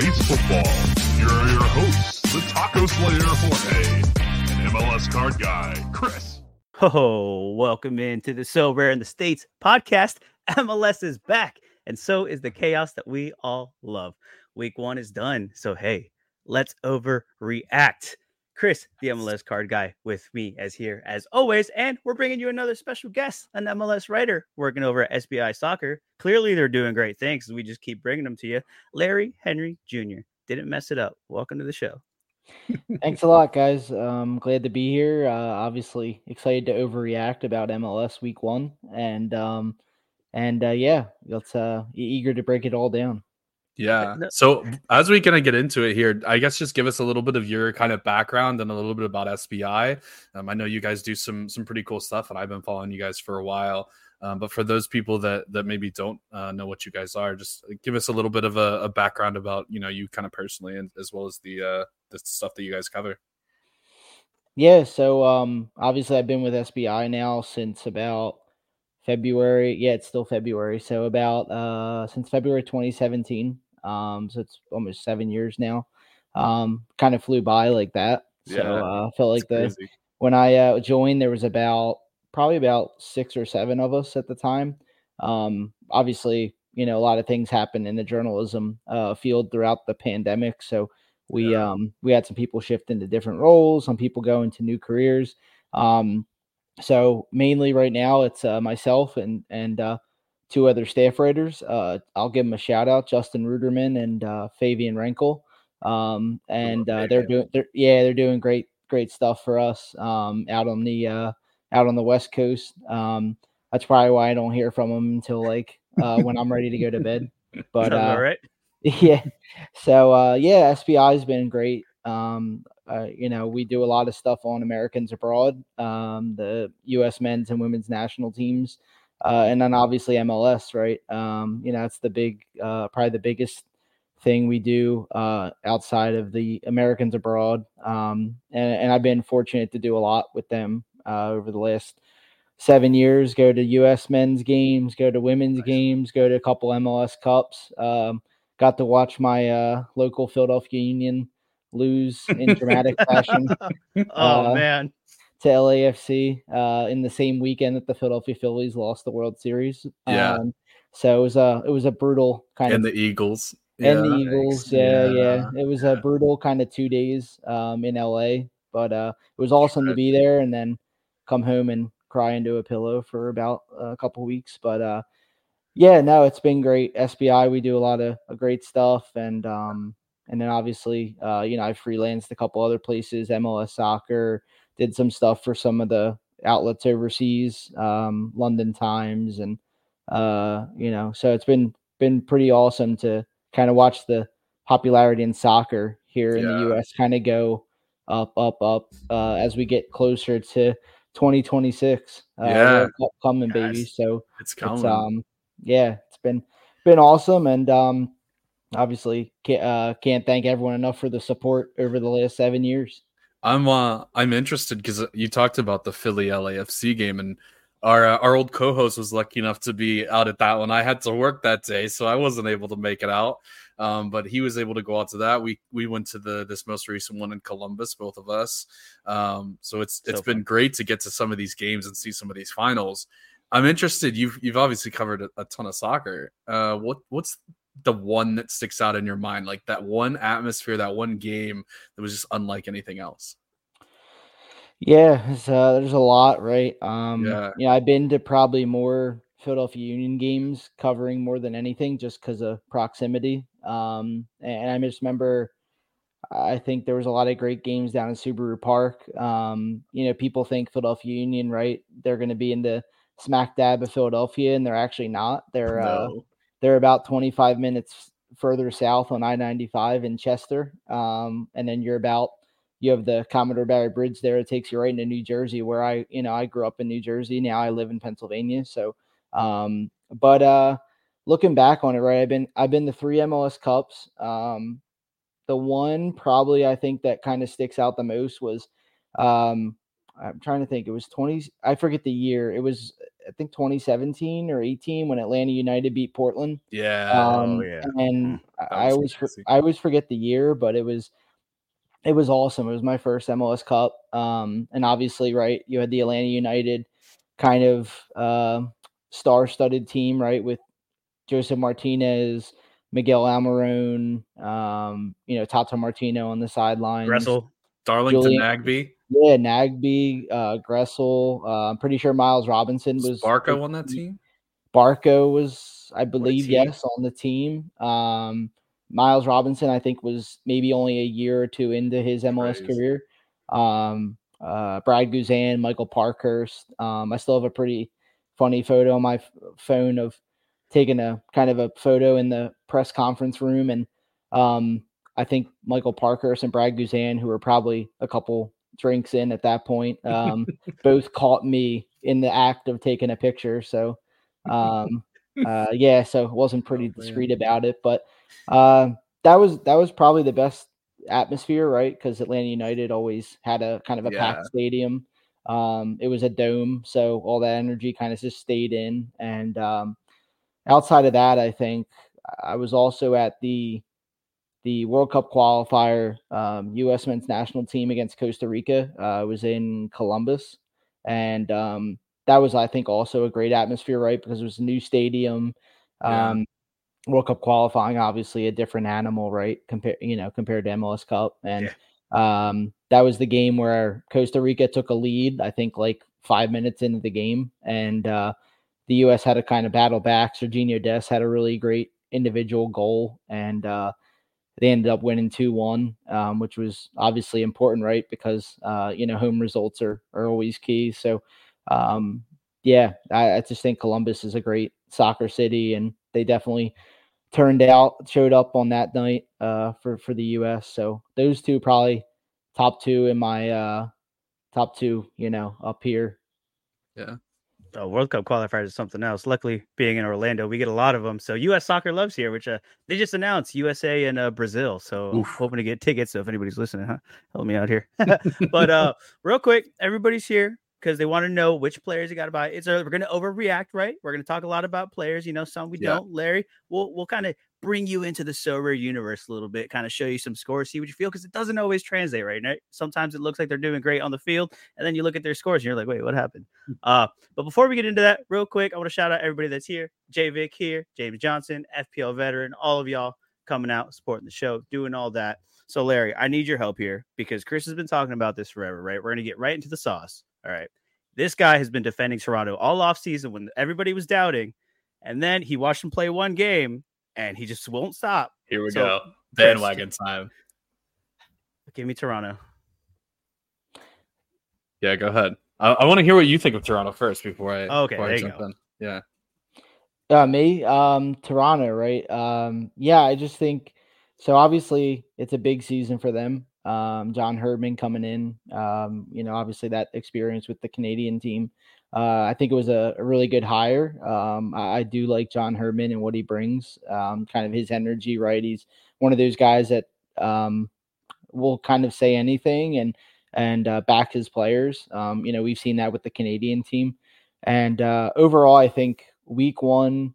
States football. Here are your hosts, the Taco Slayer Jorge and MLS card guy Kris. Ho, oh, welcome into the Sorare in the States podcast. MLS is back, and so is the chaos that we all love. Week one is done, so hey, let's overreact. Kris, the MLS card guy, with me as here as always. And we're bringing you another special guest, an MLS writer working over at SBI Soccer. Clearly, they're doing great things. We just keep bringing them to you. Larry Henry Jr. Didn't mess it up. Welcome to the show. Thanks a lot, guys. Um, glad to be here. Uh, obviously, excited to overreact about MLS Week One, and um, and uh, yeah, let's uh, eager to break it all down. Yeah. So as we kind of get into it here, I guess just give us a little bit of your kind of background and a little bit about SBI. Um, I know you guys do some some pretty cool stuff, and I've been following you guys for a while. Um, but for those people that that maybe don't uh, know what you guys are, just give us a little bit of a, a background about you know you kind of personally, and as well as the uh, the stuff that you guys cover. Yeah. So um, obviously, I've been with SBI now since about February. Yeah, it's still February. So about uh, since February 2017. Um, so it's almost seven years now. Um, kind of flew by like that. So yeah, uh, felt like the crazy. when I uh, joined, there was about probably about six or seven of us at the time. Um, obviously, you know, a lot of things happened in the journalism uh, field throughout the pandemic. So we yeah. um, we had some people shift into different roles, some people go into new careers. Um, so mainly right now, it's uh, myself and and uh, two other staff writers. Uh, I'll give them a shout out, Justin Ruderman and uh, Fabian Renkel. Um, and uh, they're doing, they're, yeah, they're doing great, great stuff for us um, out on the uh, out on the West Coast. Um, that's probably why I don't hear from them until like uh, when I'm ready to go to bed. But uh, all right, yeah. So uh, yeah, SBI has been great. Um, uh, you know, we do a lot of stuff on Americans abroad, um, the U.S. men's and women's national teams uh, and then obviously MLS, right? Um, you know, that's the big, uh, probably the biggest thing we do uh, outside of the Americans abroad. Um, and, and, I've been fortunate to do a lot with them uh, over the last seven years. Go to U.S. men's games, go to women's nice. games, go to a couple MLS Cups. Um, got to watch my uh, local Philadelphia Union lose in dramatic fashion. oh uh, man to LAFC uh, in the same weekend that the Philadelphia Phillies lost the World Series. Yeah. Um, so it was a it was a brutal kind and of and the Eagles. And yeah, the Eagles, yeah, yeah, yeah, It was a brutal kind of two days um, in LA, but uh, it was awesome to be there and then come home and cry into a pillow for about a couple weeks. But uh, yeah, no, it's been great. SBI, we do a lot of, of great stuff, and um, and then obviously, uh, you know, I freelanced a couple other places, MLS Soccer, did some stuff for some of the outlets overseas, um, London Times, and uh, you know, so it's been been pretty awesome to kind of watch the popularity in soccer here in the U.S. kind of go up, up, up uh, as we get closer to 2026. Uh, yeah, coming, baby. So it's coming. It's, um, yeah, it's been been awesome, and um, obviously can't, uh, can't thank everyone enough for the support over the last seven years. I'm uh I'm interested because you talked about the Philly LAFC game and our uh, our old co-host was lucky enough to be out at that one. I had to work that day, so I wasn't able to make it out. Um, but he was able to go out to that. We we went to the this most recent one in Columbus, both of us. Um, so it's so it's fun. been great to get to some of these games and see some of these finals. I'm interested. You've you've obviously covered a, a ton of soccer. Uh, what what's the one that sticks out in your mind, like that one atmosphere, that one game that was just unlike anything else? Yeah, uh, there's a lot, right? Um, yeah. I've been to probably more Philadelphia Union games, covering more than anything, just because of proximity. Um, and I just remember, I think there was a lot of great games down in Subaru Park. Um, you know, people think Philadelphia Union, right? They're going to be in the smack dab of Philadelphia, and they're actually not. They're uh, no. uh, they're about 25 minutes further south on I 95 in Chester. Um, and then you're about, you have the Commodore Barry Bridge there. It takes you right into New Jersey, where I, you know, I grew up in New Jersey. Now I live in Pennsylvania. So, um, but uh, looking back on it, right, I've been, I've been the three MLS Cups. Um, the one probably I think that kind of sticks out the most was, um, I'm trying to think. It was 20. I forget the year. It was I think 2017 or 18 when Atlanta United beat Portland. Yeah. Um, Oh, yeah. And That I always crazy. I always forget the year, but it was it was awesome. It was my first MLS Cup. Um, and obviously, right, you had the Atlanta United kind of uh, star-studded team, right, with Josef Martinez, Miguel Almiron, um, you know, Tata Martino on the sidelines. Gressel. Darlington Julian- Nagbe. Yeah, Nagbe, uh, Gressel. Uh, I'm pretty sure Miles Robinson was Barco on that team. Barco was, I believe, yes, on the team. Um, Miles Robinson, I think, was maybe only a year or two into his MLS Crazy. career. Um, uh, Brad Guzan, Michael Parkhurst. Um, I still have a pretty funny photo on my f- phone of taking a kind of a photo in the press conference room, and um, I think Michael Parkhurst and Brad Guzan, who were probably a couple drinks in at that point, um, both caught me in the act of taking a picture. So, um, uh, yeah, so wasn't pretty Oh, discreet about it, but uh, that was that was probably the best atmosphere, right? Because Atlanta United always had a kind of a Yeah. packed stadium. Um, it was a dome, so all that energy kind of just stayed in. And um, outside of that, I think I was also at the the World Cup qualifier, um, U.S. men's national team against Costa Rica. Uh, was in Columbus, and um, that was, I think, also a great atmosphere, right? Because it was a new stadium. Yeah. Um, World Cup qualifying, obviously, a different animal, right? Compared, you know, compared to MLS Cup, and um, that was the game where Costa Rica took a lead. I think like five minutes into the game, and uh, the U.S. had to kind of battle back. Sergiño Dest had a really great individual goal, and uh, they ended up winning two one, um, which was obviously important, right? Because uh, you know home results are are always key. So um, yeah, I, I just think Columbus is a great soccer city, and they definitely turned out, showed up on that night uh, for for the U.S. So those two probably top two in my uh, top two, you know, up here. Oh, World Cup qualifiers is something else. Luckily, being in Orlando, we get a lot of them. So U.S. Soccer loves here, which uh, they just announced USA and uh, Brazil. So Oof. hoping to get tickets. So if anybody's listening, huh? help me out here. but uh, real quick, everybody's here because they want to know which players you got to buy. It's uh, we're going to overreact, right? We're going to talk a lot about players. You know, some we Yeah. don't. Larry, we'll we'll kind of bring you into the Sorare universe a little bit, kind of show you some scores, see what you feel, because it doesn't always translate, right? right? Sometimes it looks like they're doing great on the field, and then you look at their scores and you're like, wait, what happened? Uh, but before we get into that, real quick, I want to shout out everybody that's here. Jay Vic here, James Johnson, FPL veteran, all of y'all coming out, supporting the show, doing all that. So, Larry, I need your help here because Kris has been talking about this forever, right? We're going to get right into the sauce. All right. This guy has been defending Toronto all off season when everybody was doubting. And then he watched him play one game and he just won't stop. Here we So, go. Kris, Bandwagon time. Give me Toronto. Yeah, go ahead. I, I want to hear what you think of Toronto first before I. Okay, before I there you jump go. in. Yeah. Uh, me, um, Toronto, right? Um, yeah, I just think so. Obviously, it's a big season for them. Um, John Herdman coming in, um, you know, obviously that experience with the Canadian team. Uh, I think it was a, a really good hire. Um, I, I do like John Herdman and what he brings, um, kind of his energy, right? He's one of those guys that um, will kind of say anything and and uh, back his players. Um, you know, we've seen that with the Canadian team. And uh, overall, I think week one,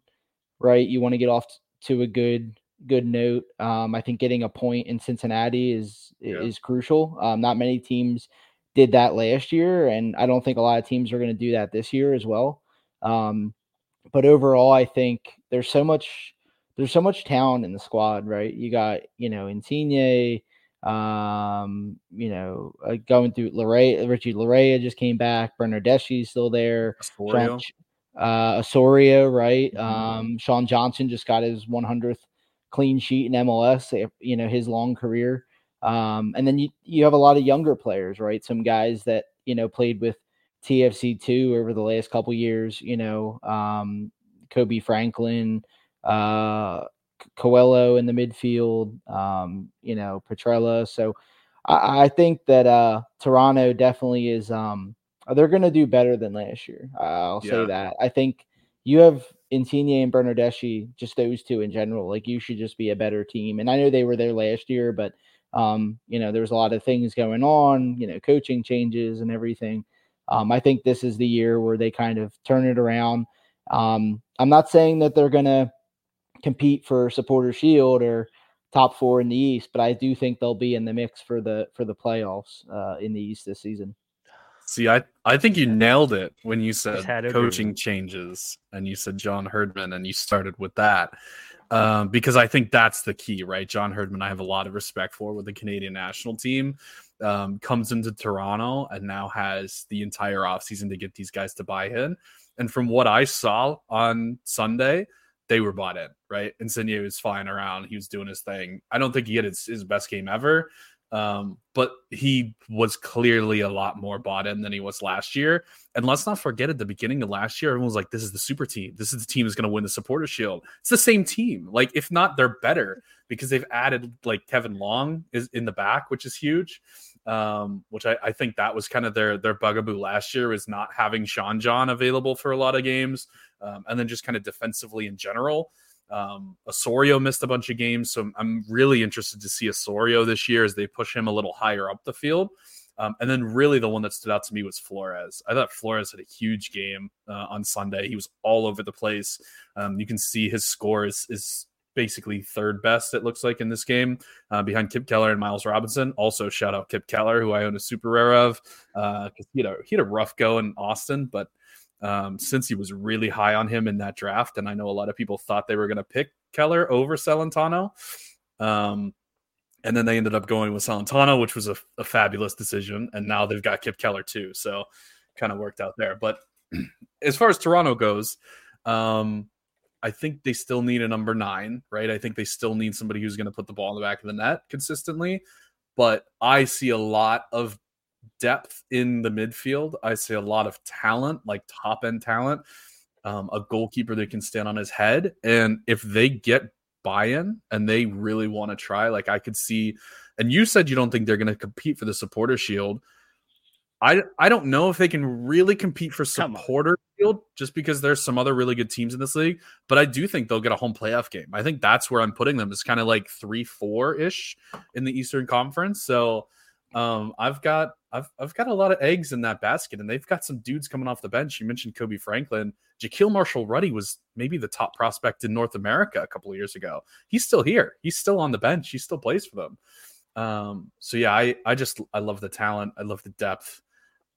right, you want to get off to a good good note. Um, I think getting a point in Cincinnati is Yeah. is crucial. Um, not many teams did that last year, and I don't think a lot of teams are going to do that this year as well. Um, but overall, I think there's so much there's so much talent in the squad, right? You got you know Insigne, um, you know, uh, going through Laryea, Richie Laryea just came back. Bernardeschi's still there. Astorio. Uh, Osorio, right? Mhm. Um, Sean Johnson just got his 100th clean sheet in MLS. eh, You know his long career. Um, and then you you have a lot of younger players, right? Some guys that you know played with TFC two over the last couple years. You know, um, Kobe Franklin, uh, Coello in the midfield. Um, you know, Petretta. So I, I think that uh, Toronto definitely is. Um, they're going to do better than last year. I'll say that. I think you have Insigne and Bernardeschi, just those two in general. Like you should just be a better team. And I know they were there last year, but um, you know, there was a lot of things going on, you know, coaching changes and everything. um, I think this is the year where they kind of turn it around. Um, I'm not saying that they're going to compete for supporter shield or top four in the East, but I do think they'll be in the mix for the for the playoffs uh, in the East this season. See, I, I think you nailed it when you said coaching changes and you said John Herdman and you started with that. Um, because I think that's the key, right? John Herdman, I have a lot of respect for with the Canadian national team. Um, comes into Toronto and now has the entire offseason to get these guys to buy in. And from what I saw on Sunday, they were bought in, right? Insigne was flying around. He was doing his thing. I don't think he had his, his best game ever. Um, but he was clearly a lot more bought in than he was last year. And let's not forget at the beginning of last year, everyone was like, this is the super team. This is the team that's going to win the supporter shield. It's the same team. Like, if not, they're better because they've added like Kevin Long is in the back, which is huge. Um, which I, I think that was kind of their their bugaboo last year was not having Sean John available for a lot of games. Um, and then just kind of defensively in general. Um, Osorio missed a bunch of games, so I'm really interested to see Osorio this year as they push him a little higher up the field. Um, and then really the one that stood out to me was Flores. I thought Flores had a huge game uh, on Sunday. He was all over the place. Um, you can see his score is, is basically third best, it looks like, in this game uh, behind Kip Keller and Miles Robinson. Also, shout out Kip Keller, who I own a super rare of because uh, he, he had a rough go in Austin, but um, since he was really high on him in that draft. And I know a lot of people thought they were going to pick Keller over Celentano. Um, and then they ended up going with Celentano, which was a, a, fabulous decision. And now they've got Kip Keller too. So kind of worked out there. But as far as Toronto goes, um, I think they still need a number nine, right? I think they still need somebody who's going to put the ball in the back of the net consistently. But I see a lot of depth in the midfield. I see a lot of talent, like top end talent, um, a goalkeeper that can stand on his head. And if they get buy in and they really want to try, like I could see, and you said you don't think they're going to compete for the supporter shield. I, I don't know if they can really compete for supporter field just because there's some other really good teams in this league, but I do think they'll get a home playoff game. I think that's where I'm putting them. It's kind of like three, four ish in the Eastern Conference. So um, I've got I've I've got a lot of eggs in that basket, and they've got some dudes coming off the bench. You mentioned Kobe Franklin, Jahkeele Marshall Rutty was maybe the top prospect in North America a couple of years ago. He's still here. He's still on the bench. He still plays for them. Um, so yeah, I I just I love the talent. I love the depth.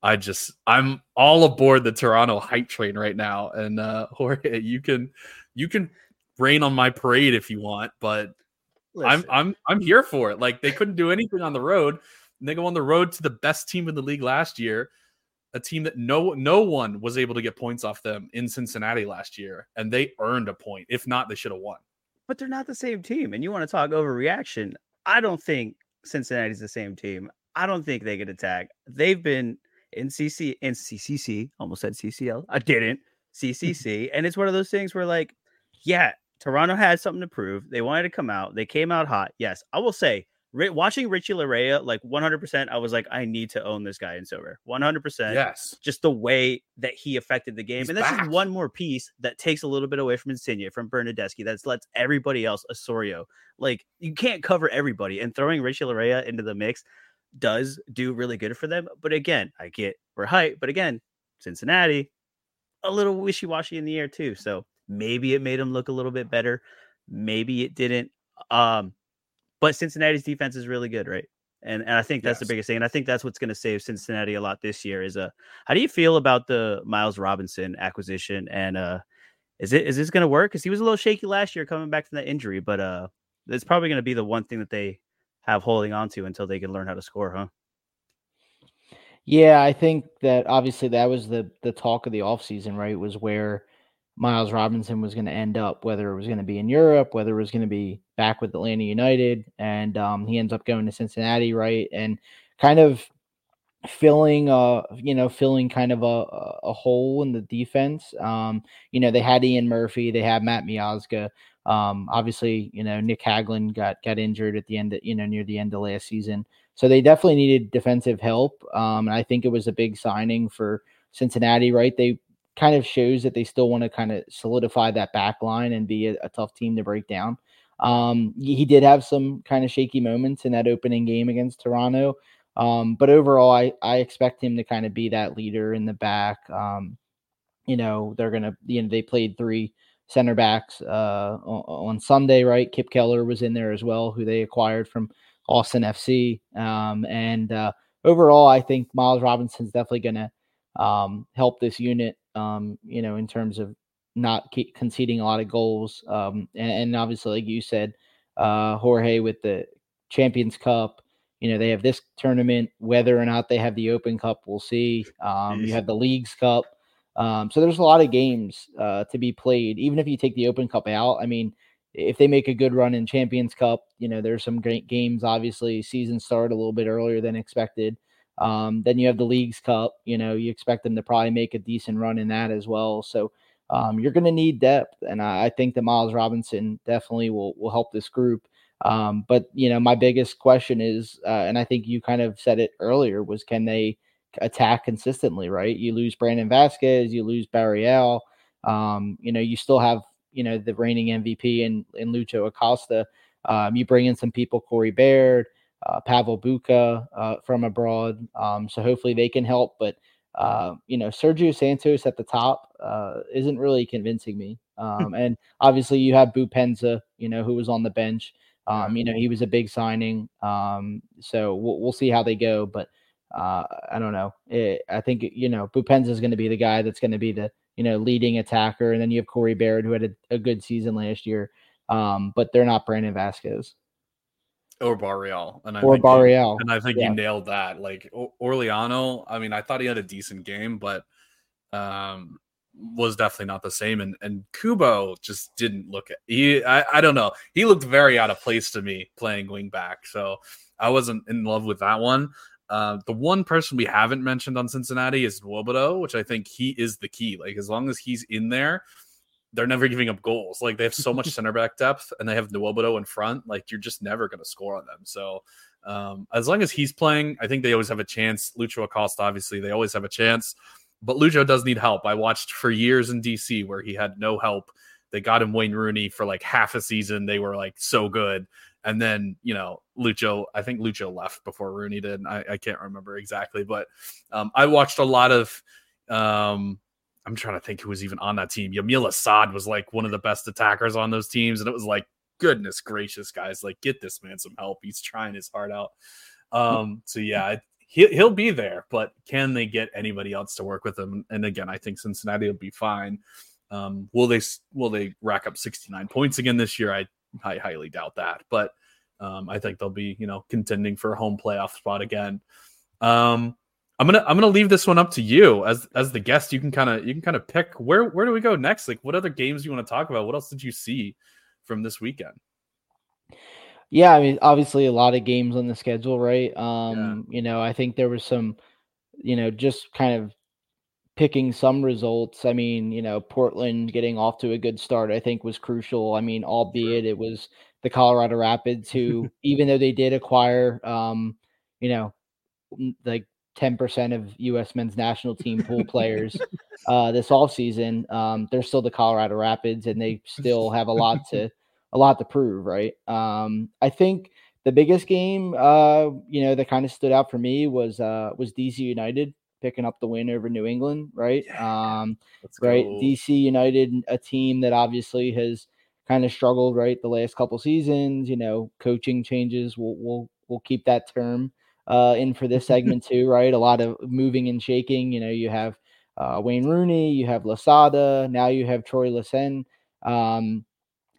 I just I'm all aboard the Toronto hype train right now. And uh Jorge, you can you can rain on my parade if you want, but Listen. I'm I'm I'm here for it. Like they couldn't do anything on the road. And they go on the road to the best team in the league last year, a team that no no one was able to get points off them in Cincinnati last year, and they earned a point. If not, they should have won. But they're not the same team. And you want to talk overreaction? I don't think Cincinnati's the same team. I don't think they get attacked. They've been in CC in CCC, almost said CCL. I didn't CCC, and it's one of those things where like, yeah, Toronto had something to prove. They wanted to come out. They came out hot. Yes, I will say watching Richie Laryea, like 100%, I was like, I need to own this guy in Sorare. 100%. Yes. Just the way that he affected the game. He's and this back. is one more piece that takes a little bit away from Insigne, from Bernardeschi, that lets everybody else Osorio. Like, you can't cover everybody. And throwing Richie Laryea into the mix does do really good for them. But again, I get we're hype. But again, Cincinnati, a little wishy washy in the air, too. So maybe it made him look a little bit better. Maybe it didn't. Um, but Cincinnati's defense is really good, right? And and I think that's Yes. the biggest thing. And I think that's what's going to save Cincinnati a lot this year. Is uh, how do you feel about the Miles Robinson acquisition? And uh, is it is this going to work? Because he was a little shaky last year coming back from that injury, but uh, it's probably going to be the one thing that they have holding on to until they can learn how to score, huh? Yeah, I think that obviously that was the the talk of the offseason, right? Was where Miles Robinson was going to end up, whether it was going to be in Europe, whether it was going to be back with Atlanta United, and um, he ends up going to Cincinnati, right? And kind of filling uh you know filling kind of a a- hole in the defense. Um you know they had Ian Murphy they had Matt Miazga. Um obviously you know Nick Hagglund got got injured at the end of, you know near the end of last season. So they definitely needed defensive help. Um and I think it was a big signing for Cincinnati right? They kind of shows that they still want to kind of solidify that back line and be a, a tough team to break down um he did have some kind of shaky moments in that opening game against Toronto Um, but overall, I, I expect him to kind of be that leader in the back. Um, you know, they're going to, you know, they played three center backs uh, on, on, Sunday, right? Kip Keller was in there as well, who they acquired from Austin FC. Um, and uh, overall, I think Miles Robinson's definitely going to um, help this unit, um, you know, in terms of not keep conceding a lot of goals. Um, and, and, obviously, like you said, uh, Jorge with the Champions Cup, you know, they have this tournament. Whether or not they have the Open Cup, we'll see. Um, you have the Leagues Cup. Um, so there's a lot of games uh, to be played, even if you take the Open Cup out. I mean, if they make a good run in Champions Cup, you know, there's some great games. Obviously, season started a little bit earlier than expected. Um, then you have the Leagues Cup. You know, you expect them to probably make a decent run in that as well. So um, you're going to need depth, and I, I, think that Miles Robinson definitely will will help this group. Um, but you know, my biggest question is, uh, and I think you kind of said it earlier, was can they attack consistently? Right? You lose Brandon Vazquez, you lose Barreal. Um, you know, you still have you know the reigning MVP in in Lucho Acosta. Um, you bring in some people, Corey Baird, uh, Pavel Bucha uh, from abroad. Um, so hopefully they can help. But uh, you know, Sergio Santos at the top uh, isn't really convincing me. Um, and obviously you have Boupendza, you know, who was on the bench. Um, you know, he was a big signing. Um, so we'll, we'll see how they go. But uh, I don't know. It, I think you know Boupendza is going to be the guy that's going to be the you know leading attacker, and then you have Corey Baird who had a, a good season last year. Um, but they're not Brandon Vazquez or Barreal, and I or Barreal, and I think yeah. you nailed that. Like Orellano, I mean, I thought he had a decent game, but um, was definitely not the same. And and Kubo just didn't look at he. I, I don't know. He looked very out of place to me playing wing back. So I wasn't in love with that one. Uh, the one person we haven't mentioned on Cincinnati is Nwobodo, which I think he is the key. Like as long as he's in there, they're never giving up goals. Like they have so much center back depth, and they have Nwobodo in front. Like you're just never going to score on them. So um, as long as he's playing, I think they always have a chance. Lucho Acosta, obviously, they always have a chance. But Lucho does need help. I watched for years in DC where he had no help. They got him Wayne Rooney for like half a season. They were like so good. And then, you know, Lucho, I think Lucho left before Rooney did. I, I can't remember exactly, but um, I watched a lot of. Um, I'm trying to think who was even on that team. Yamil Asad was like one of the best attackers on those teams. And it was like, goodness gracious, guys, like get this man some help. He's trying his heart out. Um, so yeah, he, he'll be there, but can they get anybody else to work with him? And again, I think Cincinnati will be fine. Um, will they will they rack up 69 points again this year? I I highly doubt that, but um, I think they'll be you know contending for a home playoff spot again. Um, I'm gonna I'm gonna leave this one up to you as as the guest. You can kind of you can kind of pick where where do we go next? Like what other games you want to talk about? What else did you see from this weekend? Yeah, I mean, obviously a lot of games on the schedule, right? Um, yeah. you know, I think there was some, you know, just kind of picking some results. I mean, you know, Portland getting off to a good start, I think was crucial. I mean, albeit it was the Colorado Rapids who, even though they did acquire, um, you know, like 10% of U.S. men's national team pool players uh, this offseason, um, they're still the Colorado Rapids and they still have a lot to a lot to prove, right? Um, I think the biggest game, uh, you know, that kind of stood out for me was uh, was DC United picking up the win over New England, right? Yeah, um, right, DC United, a team that obviously has kind of struggled, right, the last couple seasons. You know, coaching changes. We'll we'll we'll keep that term uh, in for this segment too, right? A lot of moving and shaking. You know, you have uh, Wayne Rooney, you have Losada, now you have Troy Lesesne. Um,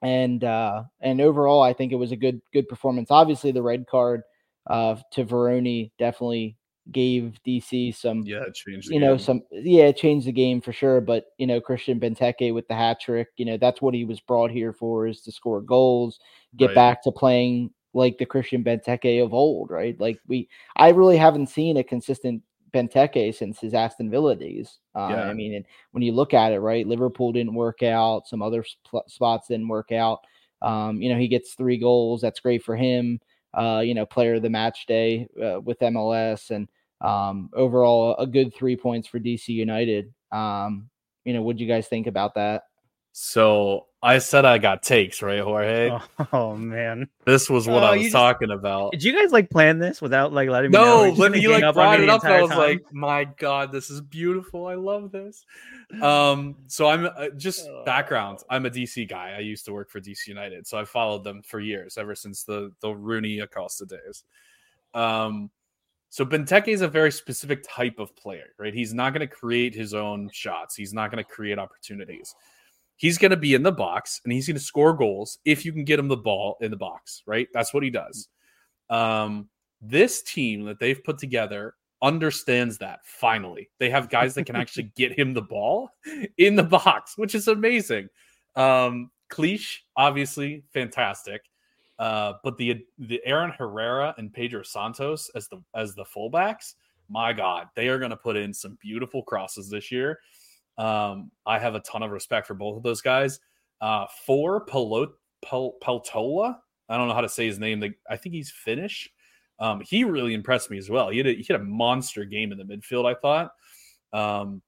and uh, and overall, I think it was a good good performance. Obviously, the red card uh, to Veroni definitely gave DC some yeah changed you know game. some yeah changed the game for sure. But you know Christian Benteke with the hat trick, you know that's what he was brought here for is to score goals, get right. back to playing like the Christian Benteke of old, right? Like we, I really haven't seen a consistent Benteke since his Aston Villa days. Uh, yeah. I mean, and when you look at it, right, Liverpool didn't work out, some other sp- spots didn't work out. Um, you know, he gets three goals. That's great for him. Uh, you know, player of the match day uh, with MLS, and um, overall a good three points for DC United. Um, you know, what do you guys think about that? So I said I got takes, right, Jorge? Oh, oh, man. This was what Oh, I was just- talking about. Did you guys like plan this without like letting me know? No, Or just when you like brought me it the up, I was time? like, "My God, this is beautiful. I love this." Um, so I'm uh, just background. I'm a DC guy. I used to work for DC United, so I followed them for years, ever since the the Rooney Acosta days. Um, so Benteke is a very specific type of player, right? He's not going to create his own shots. He's not going to create opportunities. He's going to be in the box and he's going to score goals if you can get him the ball in the box, right? That's what he does. Um, this team that they've put together understands that finally. They have guys that can actually get him the ball in the box, which is amazing. Um, Klich, obviously fantastic. Uh, but the the Aaron Herrera and Pedro Santos as the as the fullbacks, my God, they are going to put in some beautiful crosses this year. Um, I have a ton of respect for both of those guys. Uh, for Pelot, Pel, Peltola, I don't know how to say his name. I think he's Finnish. Um, he really impressed me as well. He had a, he had a monster game in the midfield. I thought. Um,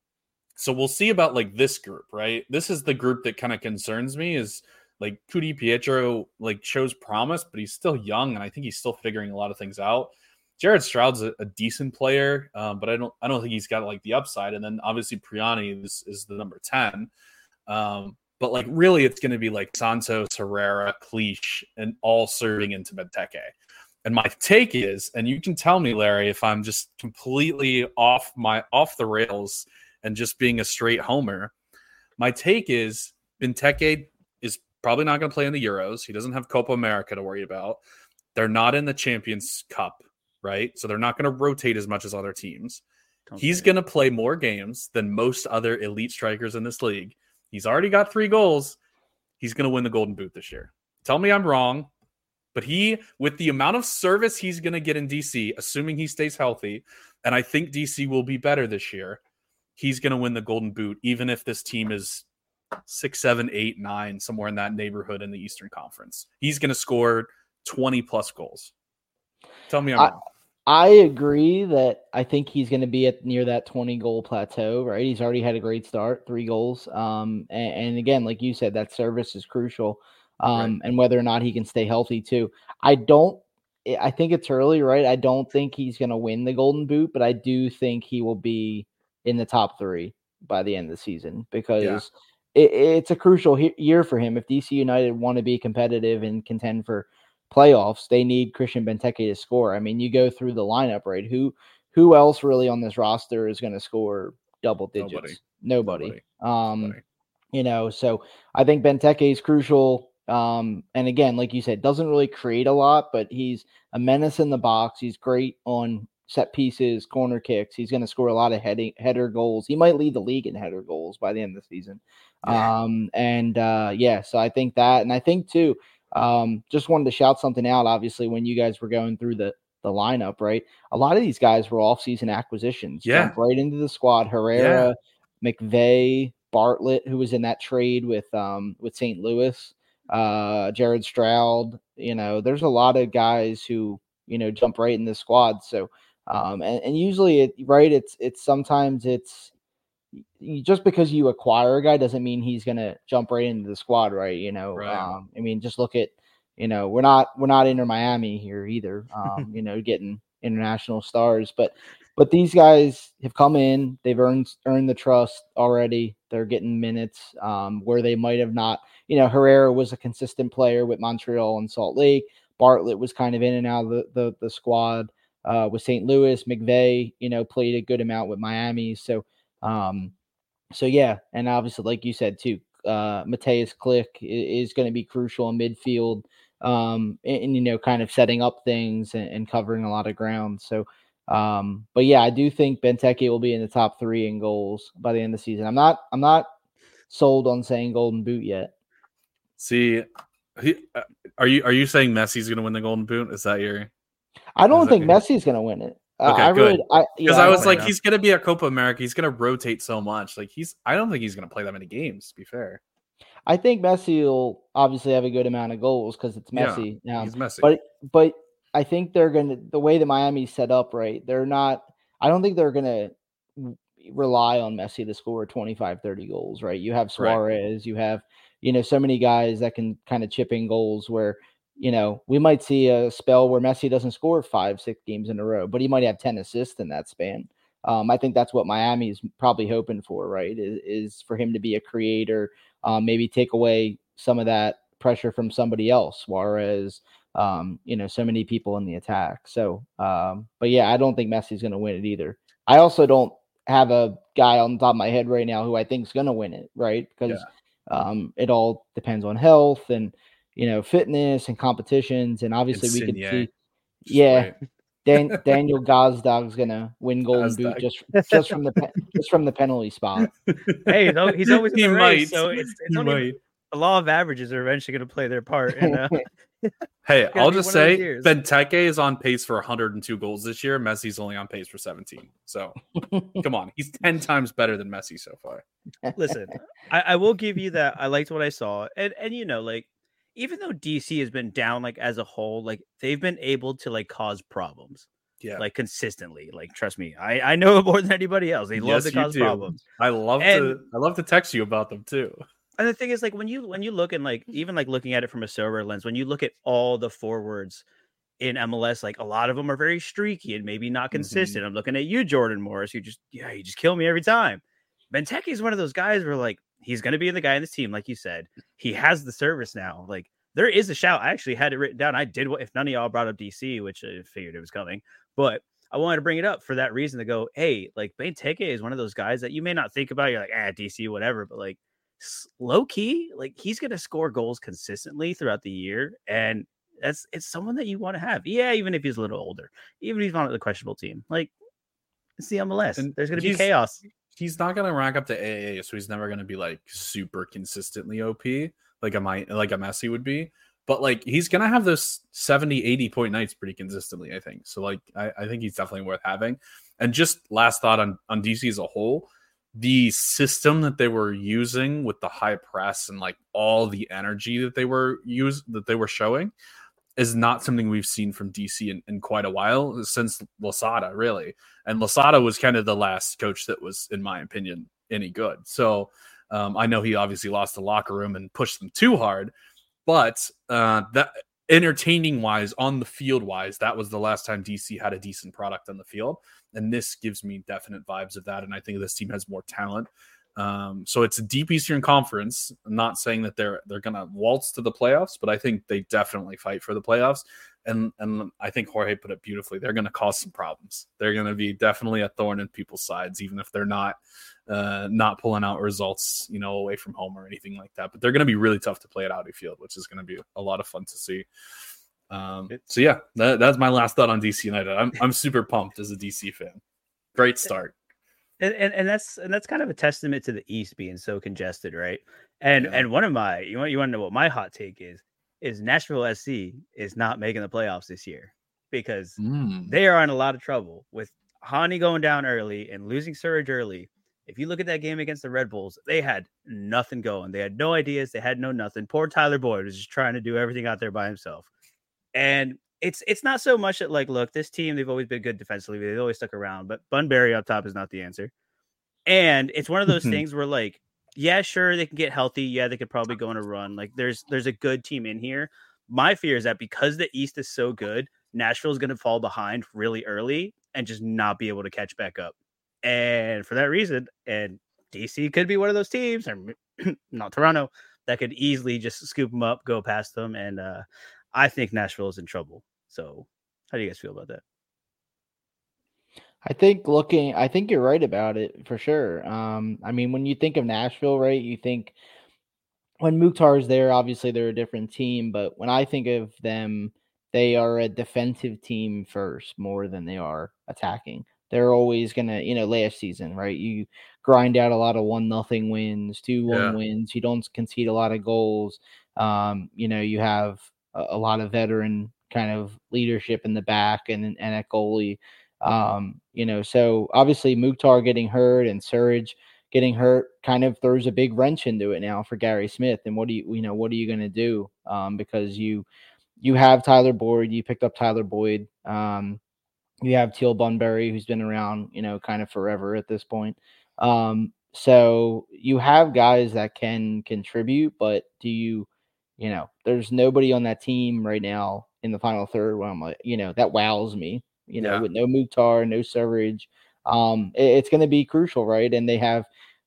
so we'll see about like this group, right? This is the group that kind of concerns me. Is like Ku-DiPietro like shows promise, but he's still young, and I think he's still figuring a lot of things out. Jared Stroud's a, a decent player, um, but I don't I don't think he's got like the upside. And then obviously Pirani is, is the number ten. Um, but like really, it's going to be like Santos, Herrera, Klich, and all serving into Benteke. And my take is, and you can tell me, Larry, if I'm just completely off my off the rails and just being a straight homer. My take is Benteke is probably not going to play in the Euros. He doesn't have Copa America to worry about. They're not in the Champions Cup, right? So they're not going to rotate as much as other teams. He's going to play more games than most other elite strikers in this league. He's already got three goals. He's going to win the Golden Boot this year. Tell me I'm wrong, but he, with the amount of service he's going to get in DC, assuming he stays healthy, and I think DC will be better this year, he's going to win the Golden Boot, even if this team is six, seven, eight, nine, somewhere in that neighborhood in the Eastern Conference. He's going to score 20 plus goals. Tell me I'm I- wrong. I agree that I think he's going to be at near that 20 goal plateau, right? He's already had a great start, three goals. Um, and, and again, like you said, that service is crucial. Um, and whether or not he can stay healthy too. I don't, I- think it's early, right? I don't think he's going to win the Golden Boot, but I do think he will be in the top three by the end of the season because it, it's a crucial he- year for him. If DC United want to be competitive and contend for playoffs, they need Christian Benteke to score. I mean, you go through the lineup, right? Who who else really on this roster is going to score double digits? Nobody. Nobody. Nobody. Um, Nobody. you know, so I think Benteke is crucial. Um, and again, like you said, doesn't really create a lot, but he's a menace in the box. He's great on set pieces, corner kicks. He's going to score a lot of heading header goals. He might lead the league in header goals by the end of the season. Yeah. Um, and uh, yeah, so I think that, and I think too, um, just wanted to shout something out. Obviously, when you guys were going through the the lineup, right? A lot of these guys were off-season acquisitions. Yeah. Jumped right into the squad. Herrera, McVey, Bartlett, who was in that trade with um with St. Louis, uh, Jared Stroud. You know, there's a lot of guys who you know jump right in the squad. So, um, and, and usually it right, it's it's sometimes it's y- just because you acquire a guy doesn't mean he's gonna jump right into the squad, right? You know, Right. um, I mean, just look at you know we're not we're not Inter Miami here either. Um, you know, getting international stars, but but these guys have come in, they've earned earned the trust already. They're getting minutes um, where they might have not. You know, Herrera was a consistent player with Montreal and Salt Lake. Bartlett was kind of in and out of the the, the squad uh, with St. Louis. McVey, you know, played a good amount with Miami. So, um, so yeah, and obviously, like you said too, uh, Mateusz Klich is going to be crucial in midfield, um, and, and, you know, kind of setting up things and, and covering a lot of ground. So, um, but yeah, I do think Benteke will be in the top three in goals by the end of the season. I'm not, I'm not sold on saying Golden Boot yet. See, he, uh, are you are you saying Messi's going to win the Golden Boot? Is that your? I don't think that- Messi's going to win it. Uh, Okay, I really, good. I, Because yeah, I don't was like, yeah. he's going to be at Copa America. He's going to rotate so much. Like he's, I don't think he's going to play that many games. To be fair, I think Messi will obviously have a good amount of goals because it's Yeah, Messi. Um, he's Messi. but but I think they're gonna the way the Miami's set up, right? They're not. I don't think they're gonna rely on Messi to score 25, 30 goals, right? You have Right. Suarez, you have you know, so many guys that can kind of chip in goals where, you know, we might see a spell where Messi doesn't score five, six games in a row, but he might have 10 assists in that span. Um, I think that's what Miami is probably hoping for, right? Is, is for him to be a creator, um, maybe take away some of that pressure from somebody else, whereas um, you know, so many people in the attack. So, um, but yeah, I don't think Messi's going to win it either. I also don't have a guy on top of my head right now who I think is going to win it, right? Because yeah. um, it all depends on health and you know fitness and competitions, and obviously we can see, yeah. Dan, Daniel Gazdag gonna win Golden Boot just just from the just from the penalty spot. Hey, though he's always in the race, so it's, it's only the law of averages are eventually going to play their part. And, uh, hey, I'll just say Benteke is on pace for 102 goals this year. Messi's only on pace for 17. So come on, he's 10 times better than Messi so far. Listen, I, I will give you that. I liked what I saw, and and you know, like even though DC has been down, like as a whole, like they've been able to like cause problems. Yeah, like consistently. Like, trust me, I I know it more than anybody else. They yes, love to cause do. problems. I love and, to I love to text you about them too and the thing is like when you when you look and like even like looking at it from a Sorare lens when you look at all the forwards in MLS like a lot of them are very streaky and maybe not consistent. Mm-hmm. I'm looking at you Jordan Morris you just yeah you just kill me every time. Benteke is one of those guys where like he's going to be the guy in this team like you said. He has the service now. Like there is a shout. I actually had it written down. I did what if none of y'all brought up DC, which I figured it was coming, but I wanted to bring it up for that reason to go, hey, like Benteke is one of those guys that you may not think about. You're like, ah, DC, whatever, but like low key, like he's going to score goals consistently throughout the year, and that's it's someone that you want to have. Yeah, even if he's a little older, even if he's on the questionable team, like it's the MLS. And There's going to be chaos. He's not going to rack up the AA, so he's never going to be like super consistently OP like a might like a Messi would be. But like he's gonna have those 70, 80 point nights pretty consistently, I think. So like I, I think he's definitely worth having. And just last thought on on DC as a whole, the system that they were using with the high press and like all the energy that they were use that they were showing is not something we've seen from DC in, in quite a while since Losada, really. And Losada was kind of the last coach that was, in my opinion, any good. So um, I know he obviously lost the locker room and pushed them too hard, but uh, that entertaining wise, on the field wise, that was the last time DC had a decent product on the field and this gives me definite vibes of that. And I think this team has more talent. Um, so it's a deep Eastern Conference. I'm not saying that they're they're gonna waltz to the playoffs, but I think they definitely fight for the playoffs. And and I think Jorge put it beautifully. They're gonna cause some problems. They're gonna be definitely a thorn in people's sides, even if they're not uh, not pulling out results, you know, away from home or anything like that. But they're gonna be really tough to play at Audi Field, which is gonna be a lot of fun to see. Um, so yeah, that, that's my last thought on DC United. I'm I'm super pumped as a DC fan. Great start. And, and, and that's and that's kind of a testament to the East being so congested, right? And yeah. and one of my you want you want to know what my hot take is is Nashville SC is not making the playoffs this year because mm. they are in a lot of trouble with Hany going down early and losing Surge early. If you look at that game against the Red Bulls, they had nothing going. They had no ideas. They had no nothing. Poor Tyler Boyd was just trying to do everything out there by himself. And it's it's not so much that like, look, this team they've always been good defensively, they've always stuck around, but Bunbury up top is not the answer. And it's one of those things where like, yeah, sure, they can get healthy. Yeah, they could probably go on a run. Like there's there's a good team in here. My fear is that because the East is so good, Nashville is going to fall behind really early and just not be able to catch back up. And for that reason, and DC could be one of those teams, or not Toronto, that could easily just scoop them up, go past them, and uh, I think Nashville is in trouble. So, how do you guys feel about that? I think looking, I think you're right about it for sure. Um, I mean, when you think of Nashville, right, you think when Mukhtar's there, obviously they're a different team, but when I think of them, they are a defensive team first more than they are attacking. They're always gonna, you know, last season, right? You grind out a lot of one nothing wins, two one yeah. wins. You don't concede a lot of goals. Um, you know, you have a, a lot of veteran kind of leadership in the back and and at goalie. Um, you know, so obviously Mukhtar getting hurt and Surridge getting hurt kind of throws a big wrench into it now for Gary Smith. And what do you you know what are you going to do? Um, because you you have Tyler Boyd, you picked up Tyler Boyd. Um, you have Teal Bunbury, who's been around, you know, kind of forever at this point. Um, so you have guys that can contribute, but do you, you know, there's nobody on that team right now in the final third where I'm like, you know, that wows me, you know, Yeah. with no Mukhtar, no Surridge. Um, it- it's going to be crucial, right? And they have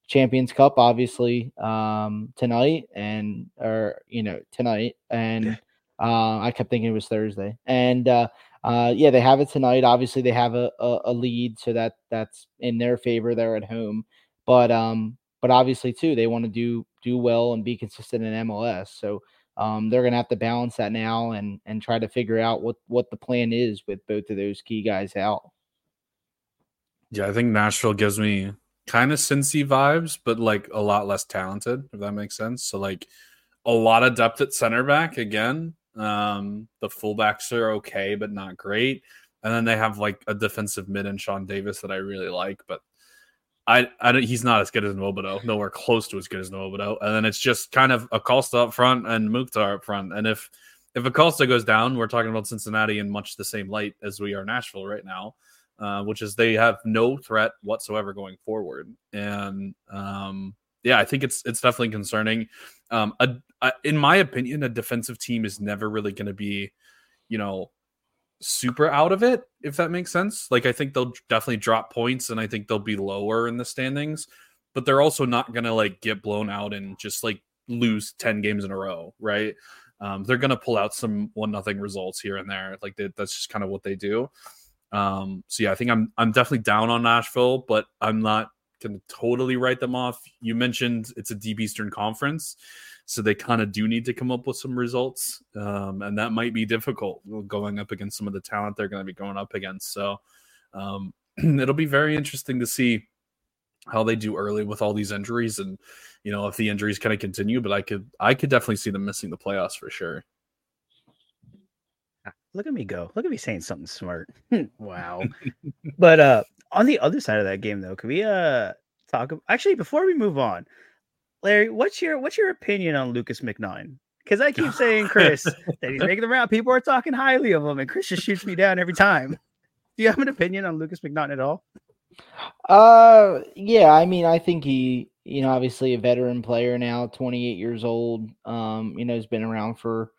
Champions Cup obviously um tonight and or you know tonight and uh, I kept thinking it was Thursday and uh uh yeah they have it tonight obviously they have a, a, a lead so that that's in their favor they're at home but um but obviously too they want to do do well and be consistent in MLS so um they're gonna have to balance that now and and try to figure out what what the plan is with both of those key guys out Yeah, I think Nashville gives me kind of Cincy vibes, but like a lot less talented, if that makes sense. So like a lot of depth at center back again. Um, the fullbacks are okay, but not great. And then they have like a defensive mid and Sean Davis that I really like, but I, I don't, he's not as good as Nwobodo, nowhere close to as good as Nwobodo. And then it's just kind of Acosta up front and Mukhtar up front. And if if Acosta goes down, we're talking about Cincinnati in much the same light as we are Nashville right now uh, which is they have no threat whatsoever going forward. And um, yeah, I think it's it's definitely concerning. Um, a, a, in my opinion, a defensive team is never really going to be, you know, super out of it if that makes sense. Like I think they'll definitely drop points, and I think they'll be lower in the standings, but they're also not to like get blown out and just like lose ten games in a row, right? Um, they're to pull out some one nothing results here and there. Like they, that's just kind of what they do. Um, so yeah, I think I'm I'm definitely down on Nashville, but I'm not gonna totally write them off. You mentioned it's a deep Eastern conference, so they kind of do need to come up with some results, um, and that might be difficult going up against some of the talent they're going to be going up against. So um, it'll be very interesting to see how they do early with all these injuries, and you know if the injuries kind of continue. But I could I could definitely see them missing the playoffs for sure. Look at me go. Look at me saying something smart. wow. but uh on the other side of that game though, can we uh talk actually before we move on, Larry, what's your what's your opinion on Lucas McNine? Because I keep saying Chris that he's making the round. People are talking highly of him, and Chris just shoots me down every time. Do you have an opinion on Lukas MacNaughton at all? Uh, yeah. I mean, I think he, you know, obviously a veteran player now, 28 years old. Um, you know, has been around for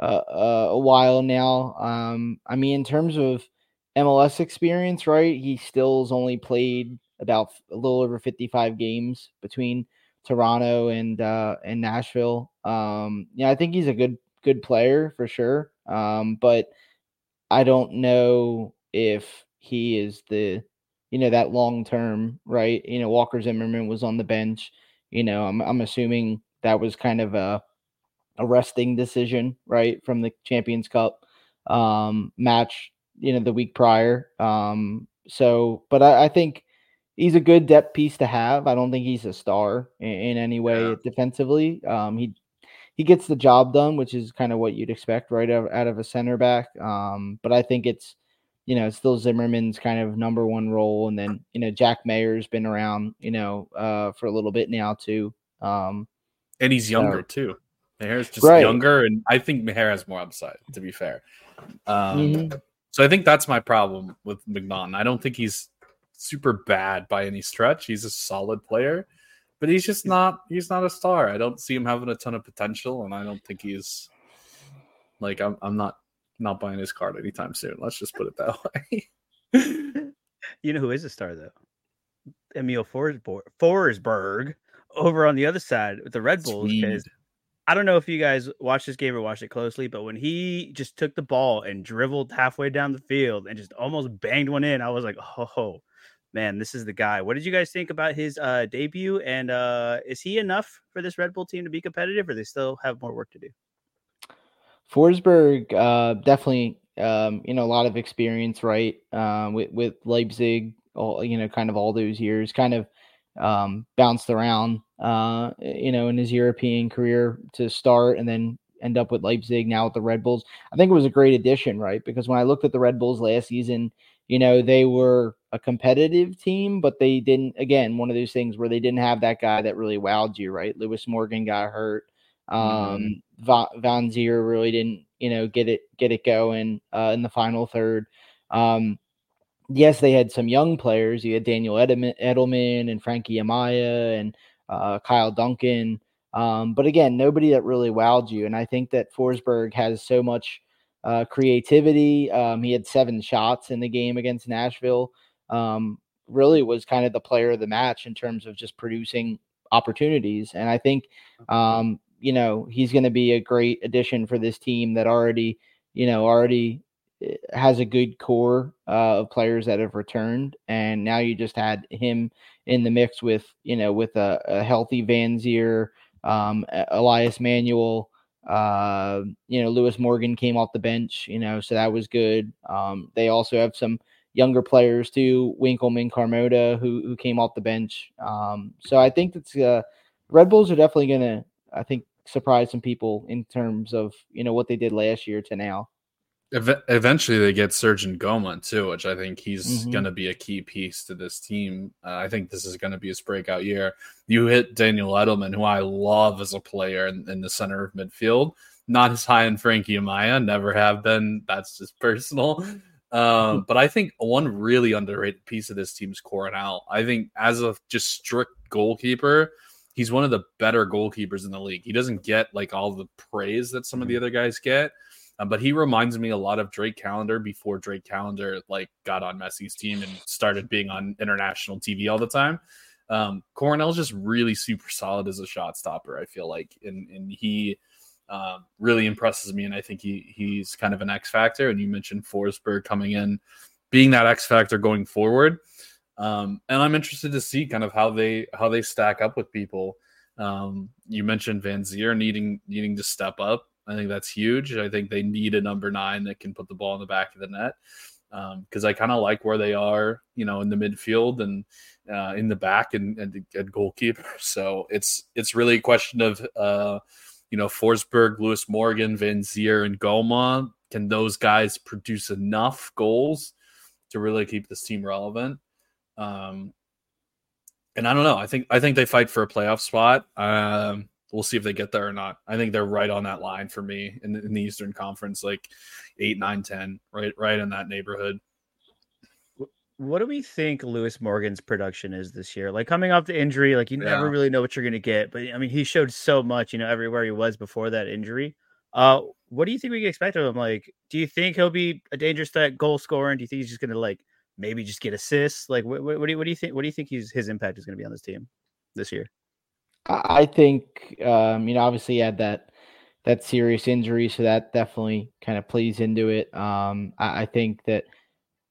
uh, uh, a while now. Um, I mean, in terms of MLS experience, right? He still's only played about a little over 55 games between Toronto and uh and Nashville. Um, yeah, I think he's a good good player for sure. Um, but I don't know if he is the you know that long term, right? You know, Walker Zimmerman was on the bench. You know, I'm I'm assuming that was kind of a a resting decision, right, from the Champions Cup um match, you know, the week prior. Um so but I, I think he's a good depth piece to have. I don't think he's a star in, in any way Yeah. defensively. Um he he gets the job done, which is kind of what you'd expect right out, out of a center back. Um, but I think it's you know, it's still Zimmerman's kind of number one role. And then, you know, Jack Maher's been around, you know, uh, for a little bit now too. Um, and he's younger too. Maher's just Right. younger, and I think Maher has more upside. To be fair, um, Mhm. so I think that's my problem with MacNaughton. I don't think he's super bad by any stretch. He's a solid player, but he's just not. He's not a star. I don't see him having a ton of potential, and I don't think he's like I'm. I'm not not buying his card anytime soon. Let's just put it that way. You know who is a star though? Emil Forsberg, Forsberg over on the other side with the Red Bulls. Because I don't know if you guys watched this game or watched it closely, but when he just took the ball and dribbled halfway down the field and just almost banged one in, I was like, oh man, this is the guy. What did you guys think about his uh, debut? And uh, is he enough for this Red Bull team to be competitive, or they still have more work to do? Forsberg, uh, definitely, um, you know, a lot of experience, right? Uh, with, with Leipzig, all, you know, kind of all those years, kind of um, bounced around, uh, you know, in his European career to start and then end up with Leipzig, now with the Red Bulls. I think it was a great addition, right? Because when I looked at the Red Bulls last season, you know, they were a competitive team, but they didn't, again, one of those things where they didn't have that guy that really wowed you, right? Lewis Morgan got hurt. Um, Va- Vanzeir really didn't, you know, get it get it going uh, in the final third. Um, yes, they had some young players. You had Daniel Edelman, Edelman and Frankie Amaya and uh, Kyle Duncan. Um, but again, nobody that really wowed you. And I think that Forsberg has so much uh, creativity. Um, he had seven shots in the game against Nashville. Um, really was kind of the player of the match in terms of just producing opportunities. And I think, um, you know, he's going to be a great addition for this team that already, you know, already eh, has a good core uh, of players that have returned. And now you just had him in the mix with, you know, with a, a healthy Vanzeir, um, Elias Manoel. Uh, you know, Lewis Morgan came off the bench, you know, so that was good. Um, they also have some younger players too, Wikelman, Carmona, who who came off the bench. Um, so I think that's uh, Red Bulls are definitely going to, I think, surprise some people in terms of you know what they did last year to now. Eventually, they get Serge Ngoma too, which I think he's mm-hmm. going to be a key piece to this team. Uh, I think this is going to be his breakout year. You hit Daniel Edelman, who I love as a player in, in the center of midfield. Not as high in Frankie Amaya, never have been. That's just personal. Um, but I think one really underrated piece of this team's Coronel. I think as a just strict goalkeeper, he's one of the better goalkeepers in the league. He doesn't get like all the praise that some of the mm-hmm. other guys get. Um, but he reminds me a lot of Drake Callender before Drake Callender like got on Messi's team and started being on international TV all the time. Um, Coronel's just really super solid as a shot stopper. I feel like, and and he um, really impresses me, and I think he he's kind of an X factor. And you mentioned Forsberg coming in, being that X factor going forward. Um, and I'm interested to see kind of how they how they stack up with people. Um, you mentioned Vanzeir needing needing to step up. I think that's huge. I think they need a number nine that can put the ball in the back of the net because um, I kind of like where they are, you know, in the midfield and uh, in the back and, and, goalkeeper. So it's it's really a question of uh, you know, Forsberg, Lewis Morgan, Vanzeir, and Goma. Can those guys produce enough goals to really keep this team relevant? Um, and I don't know. I think I think they fight for a playoff spot. Um, we'll see if they get there or not. I think they're right on that line for me in, in the Eastern Conference, like eight, nine, ten, right, right in that neighborhood what do we think Lewis Morgan's production is this year? Like coming off the injury, like you yeah. never really know what you're going to get. But I mean, he showed so much, you know, everywhere he was before that injury. Uh, what do you think we can expect of him? Like, do you think he'll be a dangerous threat, goal scorer? And do you think he's just going to like maybe just get assists? Like, what, what, what, do you what do you think? What do you think he's, his impact is going to be on this team this year? I think, um, you know, obviously he had that that serious injury, so that definitely kind of plays into it. Um, I, I think that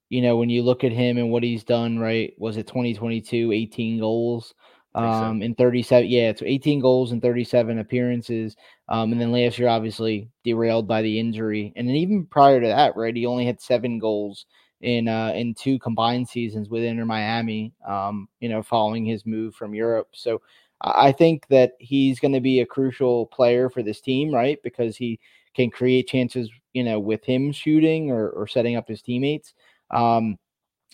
you know, when you look at him and what he's done, right? Was it 2022, 18 goals um, so. in 37? Yeah, it's 18 goals and 37 appearances. Um, and then last year, obviously derailed by the injury. And then even prior to that, right, he only had seven goals in uh, in two combined seasons with Inter Miami. Um, you know, following his move from Europe. So I think that he's going to be a crucial player for this team, right? Because he can create chances, you know, with him shooting or, or setting up his teammates. Um,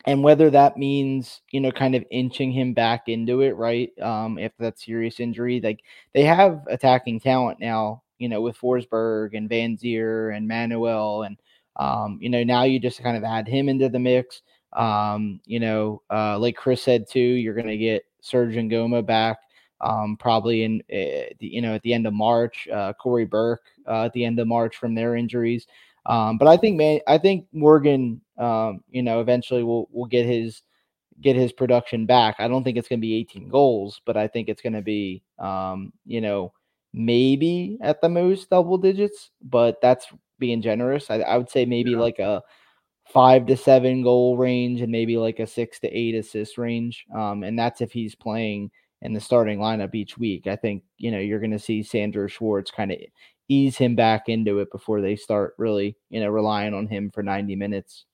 and whether that means you know kind of inching him back into it right um if that serious injury like they have attacking talent now you know with forsberg and vanzeir and manoel and um you know now you just kind of add him into the mix. Um you know uh like chris said too you're gonna get serge ngoma back um probably in uh, you know at the end of march uh cory burke uh, at the end of march from their injuries um, but I think man, I think Morgan, um, you know, eventually will will get his get his production back. I don't think it's going to be 18 goals, but I think it's going to be, um, you know, maybe at the most double digits. But that's being generous. I, I would say maybe yeah. like a five to seven goal range and maybe like a six to eight assist range. Um, and that's if he's playing in the starting lineup each week. I think you know you're going to see Sandro Schwarz kind of ease him back into it before they start really, you know, relying on him for 90 minutes.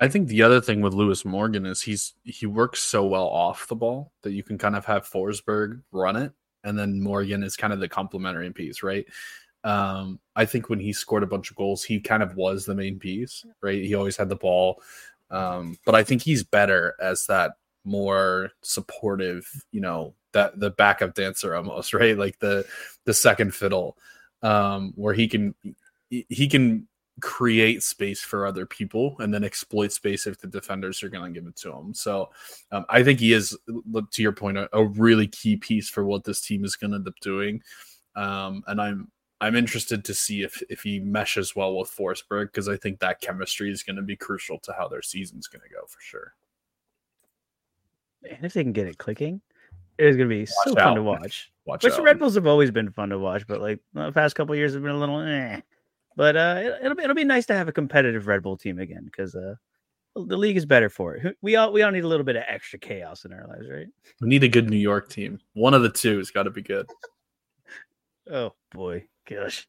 I think the other thing with Lewis Morgan is he's he works so well off the ball that you can kind of have Forsberg run it, and then Morgan is kind of the complementary piece, right? Um, I think when he scored a bunch of goals, he kind of was the main piece, right? He always had the ball, um, but I think he's better as that more supportive, you know, that the backup dancer almost, right? Like the the second fiddle, um, where he can he can create space for other people and then exploit space if the defenders are going to give it to him. So um, I think he is, to your point, a, a, really key piece for what this team is going to end up doing. Um, and I'm I'm interested to see if if he meshes well with Forsberg because I think that chemistry is going to be crucial to how their season's going to go for sure. And if they can get it clicking, it's going to be watch so out. fun to watch. Watch Which out. the Red Bulls have always been fun to watch, but like the past couple years have been a little eh. But uh, it, will be it'll be nice to have a competitive Red Bull team again because uh, the league is better for it. We all we all need a little bit of extra chaos in our lives, right? We need a good New York team. One of the two has got to be good. oh boy, gosh.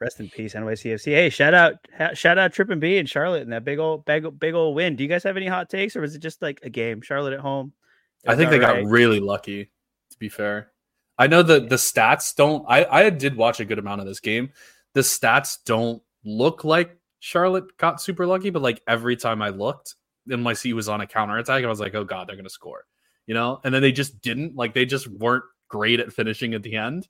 Rest in peace, NYCFC. Hey, shout out, shout out Trip and B and Charlotte and that big old, big, big old win. Do you guys have any hot takes, or was it just like a game? Charlotte at home. I think they right. got really lucky. To be fair, I know that the stats don't. I I did watch a good amount of this game the stats don't look like Charlotte got super lucky, but like every time I looked, NYC was on a counter attack, I was like, oh god, they're gonna score, you know. And then they just didn't. Like they just weren't great at finishing at the end.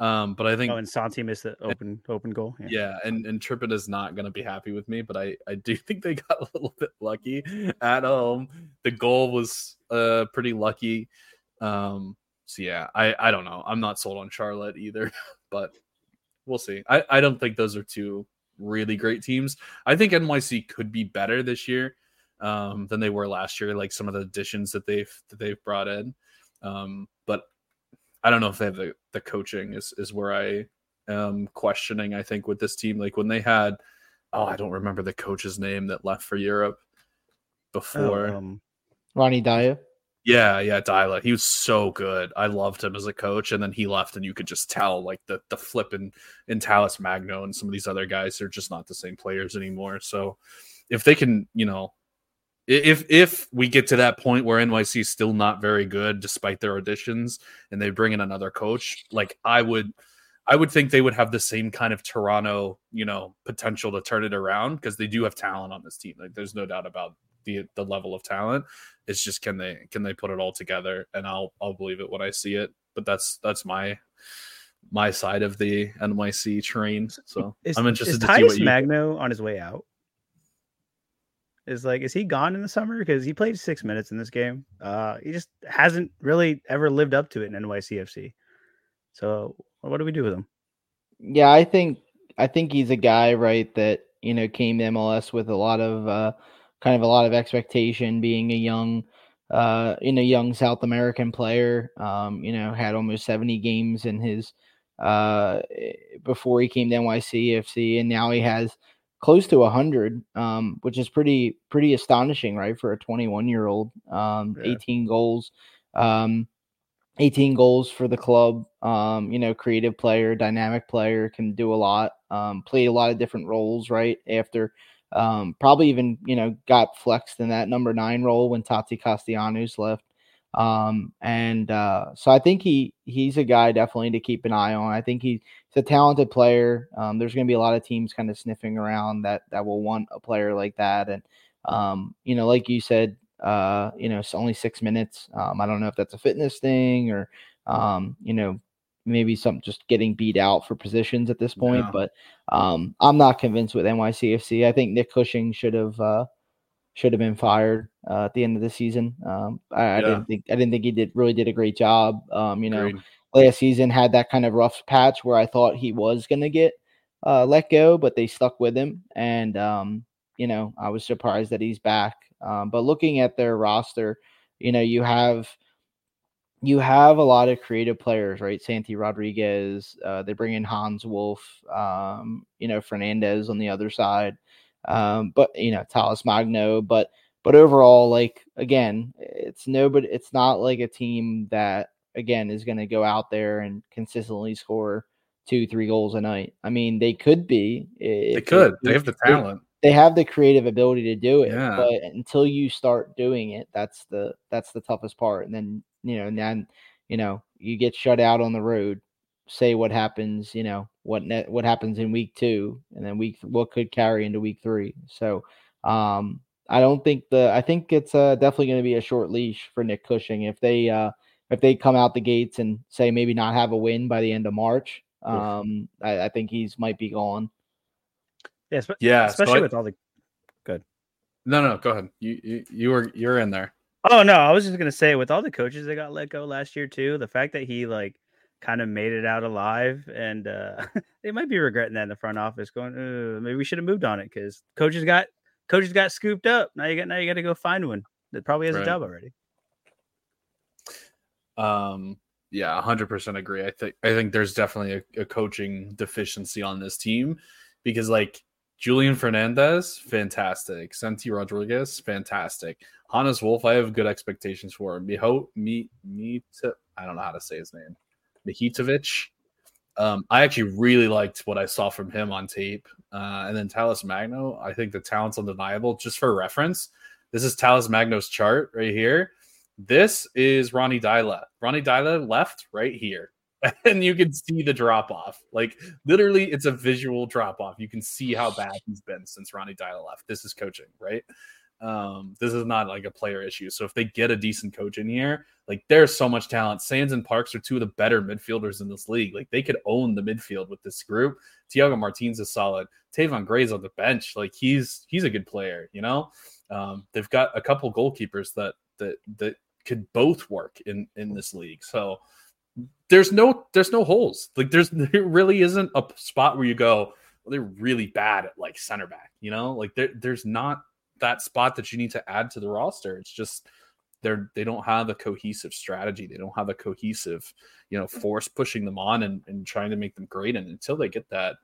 Um, but I think oh, and Santi missed the open open goal. Yeah, yeah and and Trippin is not going to be happy with me, but I I do think they got a little bit lucky at home. The goal was uh pretty lucky. Um, so yeah, I I don't know. I'm not sold on Charlotte either, but we'll see. I, I don't think those are two really great teams. I think NYC could be better this year um, than they were last year. Like some of the additions that they've that they've brought in, um, I don't know if they have the, the coaching is is where I am questioning. I think with this team, like when they had, oh, I don't remember the coach's name that left for Europe before. Oh, um, Ronny Deila. Yeah, yeah, Deila. He was so good. I loved him as a coach, and then he left, and you could just tell like the the flip in in Talles Magno and some of these other guys, they're just not the same players anymore. So if they can, you know, if if we get to that point where NYC is still not very good despite their additions, and they bring in another coach, like I would. I would think they would have the same kind of Toronto, you know, potential to turn it around because they do have talent on this team. Like, there's no doubt about the the level of talent. It's just can they can they put it all together, and I'll I'll believe it when I see it. But that's that's my my side of the NYC train. So is, I'm interested is to Talles see what you Magno on his way out. Is like is he gone in the summer because he played six minutes in this game? Uh, he just hasn't really ever lived up to it in NYCFC. So what do we do with him? Yeah, I think I think he's a guy right that you know came to MLS with a lot of uh, kind of a lot of expectation being a young uh in a young South American player. Um, you know, had almost 70 games in his uh before he came to NYCFC and now he has close to 100 um which is pretty pretty astonishing right for a 21 year old um yeah. 18 goals um 18 goals for the club um you know creative player dynamic player can do a lot um played a lot of different roles right after um, probably even you know got flexed in that number nine role when taty Castellanos left. Um, and uh, so I think he he's a guy definitely to keep an eye on. I think he's a talented player. Um, there's going to be a lot of teams kind of sniffing around that that will want a player like that. And um, you know, like you said, uh, you know, it's only six minutes. Um, I don't know if that's a fitness thing or um, you know, maybe some just getting beat out for positions at this point. Yeah. But um, I'm not convinced with NYCFC. I think Nick Cushing should have uh, should have been fired uh, at the end of the season. Um, I, yeah. I, didn't think I didn't think he did really did a great job. Um, you know, Agreed. Last season had that kind of rough patch where I thought he was going to get uh, let go, but they stuck with him, and um, you know I was surprised that he's back. Um, but looking at their roster, you know you have you have a lot of creative players, right? Santi Rodriguez, uh, they bring in Hannes Wolf, um, you know, Fernandez on the other side, um, but you know, Talles Magno, but but overall, like again, it's nobody, it's not like a team that again is going to go out there and consistently score two, three goals a night. I mean, they could be. They could. They, they have the talent. They, they have the creative ability to do it, yeah. but until you start doing it, that's the that's the toughest part. And then you know, and then you know you get shut out on the road. Say what happens, you know what net, what happens in week two, and then week what could carry into week three. So um, I don't think the I think it's uh, definitely going to be a short leash for Nick Cushing if they uh, if they come out the gates and say maybe not have a win by the end of March. Um, I, I think he's might be gone. Yeah, spe- Yeah, so especially I- with all the. Good. No, no, go ahead. You you, you were you're in there. Oh no, I was just gonna say with all the coaches that got let go last year too, the fact that he like kind of made it out alive, and uh they might be regretting that in the front office, going, "Uh, maybe we should have moved on it because coaches got coaches got scooped up. Now you got now you got to go find one that probably has Right. a job already. Um, yeah, hundred percent agree. I think I think there's definitely a, a coaching deficiency on this team because like Julian Fernandez, fantastic. Santi Rodriguez, fantastic. Hannes Wolf, I have good expectations for. Miho, me, me, to, I don't know how to say his name. Mihitovic. Um, I actually really liked what I saw from him on tape. Uh, and then Talles Magno, I think the talent's undeniable. Just for reference, this is Talles Magno's chart right here. This is Ronny Deila. Ronny Deila left right here. And you can see the drop off. Like literally, it's a visual drop off. You can see how bad he's been since Ronny Deila left. This is coaching, right? Um, this is not like a player issue. So if they get a decent coach in here, like there's so much talent. Sands and Parks are two of the better midfielders in this league. Like they could own the midfield with this group. Thiago Martins is solid. Tayvon Gray's on the bench. Like he's he's a good player, you know. Um, they've got a couple goalkeepers that that that could both work in in this league. So there's no there's no holes. Like there's there really isn't a spot where you go, well, they're really bad at like center back, you know? Like there there's not that spot that you need to add to the roster. It's just they're they don't have a cohesive strategy. They don't have a cohesive, you know, force pushing them on and, and trying to make them great. And until they get that,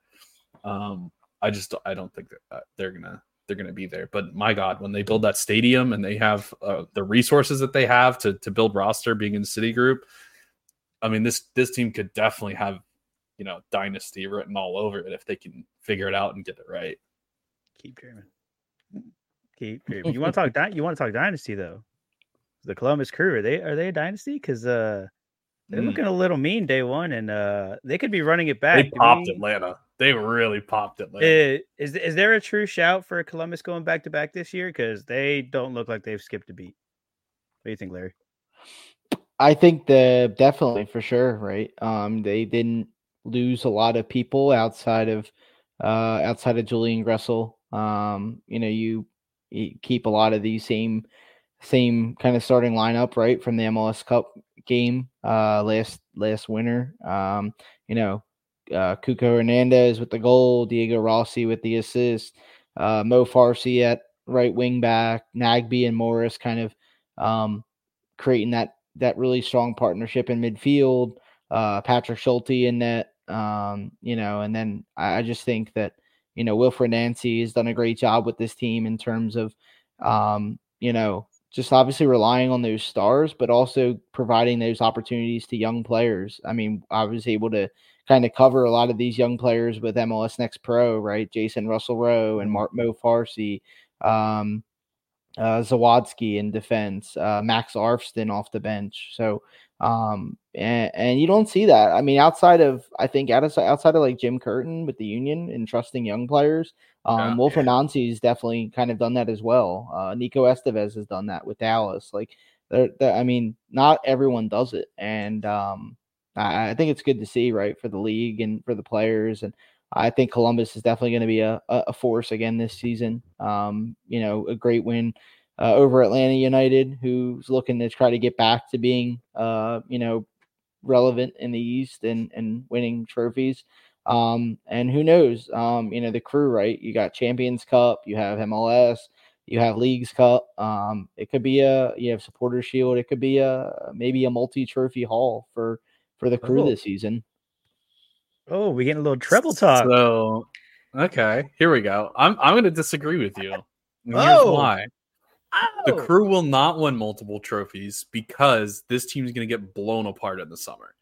um, I just I don't think that uh, they're gonna they're gonna be there. But my God, when they build that stadium and they have uh, the resources that they have to to build roster, being in City Group, I mean this this team could definitely have you know dynasty written all over it if they can figure it out and get it right. Keep dreaming. Keep dreaming. You want to talk? Dy- you want to talk dynasty though? The Columbus Crew are they are they a dynasty? Because uh, they're Mm. looking a little mean day one, and uh, they could be running it back. They popped we- Atlanta. They really popped Atlanta. Uh, is is there a true shout for Columbus going back to back this year? Because they don't look like they've skipped a beat. What do you think, Larry? I think the definitely for sure, right? Um, they didn't lose a lot of people outside of uh outside of Julian Gressel. Um, you know, you, you keep a lot of these same same kind of starting lineup, right, from the MLS Cup game uh last last winter. Um, you know, uh Cucho Hernandez with the goal, Diego Rossi with the assist, uh Mo Farsi at right wing back, Nagbe and Morris kind of um creating that that really strong partnership in midfield. Uh, Patrick Schulte in net, um, you know, and then I, I just think that you know Wilfried Nancy has done a great job with this team in terms of, um, you know, just obviously relying on those stars, but also providing those opportunities to young players. I mean, I was able to kind of cover a lot of these young players with MLS Next Pro, right? Jacen Russell Rowe and Mark Mo Farsi. Um, uh, Zawadzki in defense, uh, Max Arfsten off the bench. So, um, and, and you don't see that. I mean, outside of, I think outside, outside of like Jim Curtin with the Union and trusting young players, um, Yeah. Wilfried Nancy has definitely kind of done that as well. Uh, Nico Estevez has done that with Dallas. Like, they're, they're- I mean, not everyone does it. And, um, I, think it's good to see, right, for the league and for the players. And I think Columbus is definitely going to be a, a a force again this season. Um, you know, a great win uh, over Atlanta United, who's looking to try to get back to being, uh, you know, relevant in the East and and winning trophies. Um, and who knows? Um, you know, the crew, right? You got Champions Cup, you have MLS, you have Leagues Cup. Um, it could be a you have Supporter Shield. It could be a maybe a multi trophy haul for for the crew Oh. this season. Oh, we getting a little treble talk. So, okay, here we go. I'm I'm going to disagree with you. Here's Oh. why. The Oh! crew will not win multiple trophies because this team is going to get blown apart in the summer.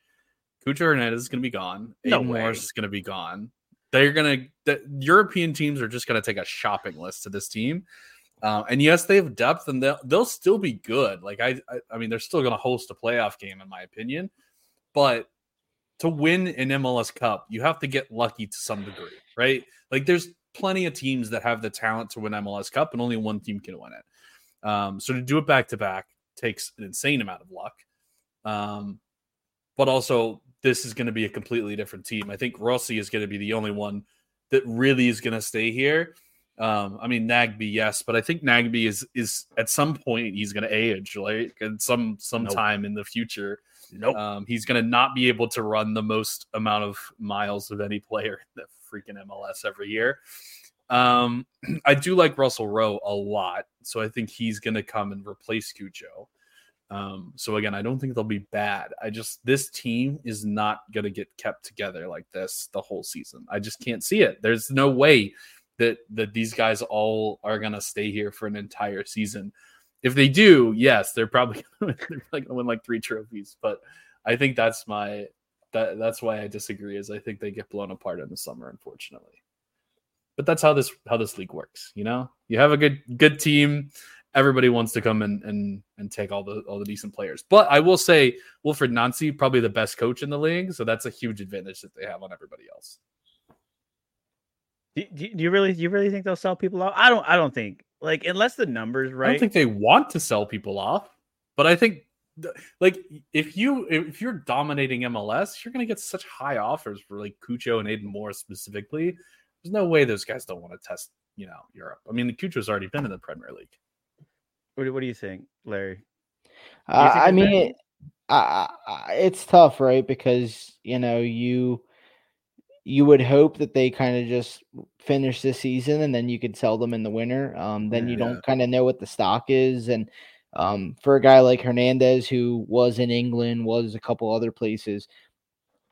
Cucho Hernandez is going to be gone. No Aidan way. Morris is going to be gone. They're going to, the European teams are just going to take a shopping list to this team. Uh, and yes, they have depth and they'll, they'll still be good. Like, I, I, I mean, they're still going to host a playoff game, in my opinion. But to win an MLS Cup, you have to get lucky to some degree, right? Like, there's plenty of teams that have the talent to win MLS Cup, and only one team can win it. Um, so to do it back to back takes an insane amount of luck. Um, but also, this is going to be a completely different team. I think Rossi is going to be the only one that really is going to stay here. Um, I mean Nagbe, yes, but I think Nagbe is is at some point he's going to age, like in some sometime nope. in the future. Nope. Um, he's going to not be able to run the most amount of miles of any player in the freaking MLS every year. Um, I do like Russell Rowe a lot, so I think he's going to come and replace Cucho. Um, so again, I don't think they'll be bad. I just this team is not going to get kept together like this the whole season. I just can't see it. There's no way that that these guys all are going to stay here for an entire season. If they do, yes, they're probably they're probably to win like three trophies. But I think that's my that that's why I disagree. Is I think they get blown apart in the summer, unfortunately. But that's how this how this league works. You know, you have a good good team. Everybody wants to come and and and take all the all the decent players. But I will say Wilfried Nancy probably the best coach in the league, so that's a huge advantage that they have on everybody else. Do, do, you really do you really think they'll sell people off? I don't I don't think like unless the numbers right. I don't think they want to sell people off, but I think like if you if you're dominating MLS, you're gonna get such high offers for like Cucho and Aidan Morris specifically. There's no way those guys don't want to test, you know, Europe. I mean, the Cucho's already been in the Premier League. What, what do you think, Larry? You uh, I mean, it, uh, it's tough, right? Because you know you you would hope that they kind of just finish this season and then you could sell them in the winter. Um, then you don't kind of know what the stock is. And um, for a guy like Hernandez, who was in England, was a couple other places,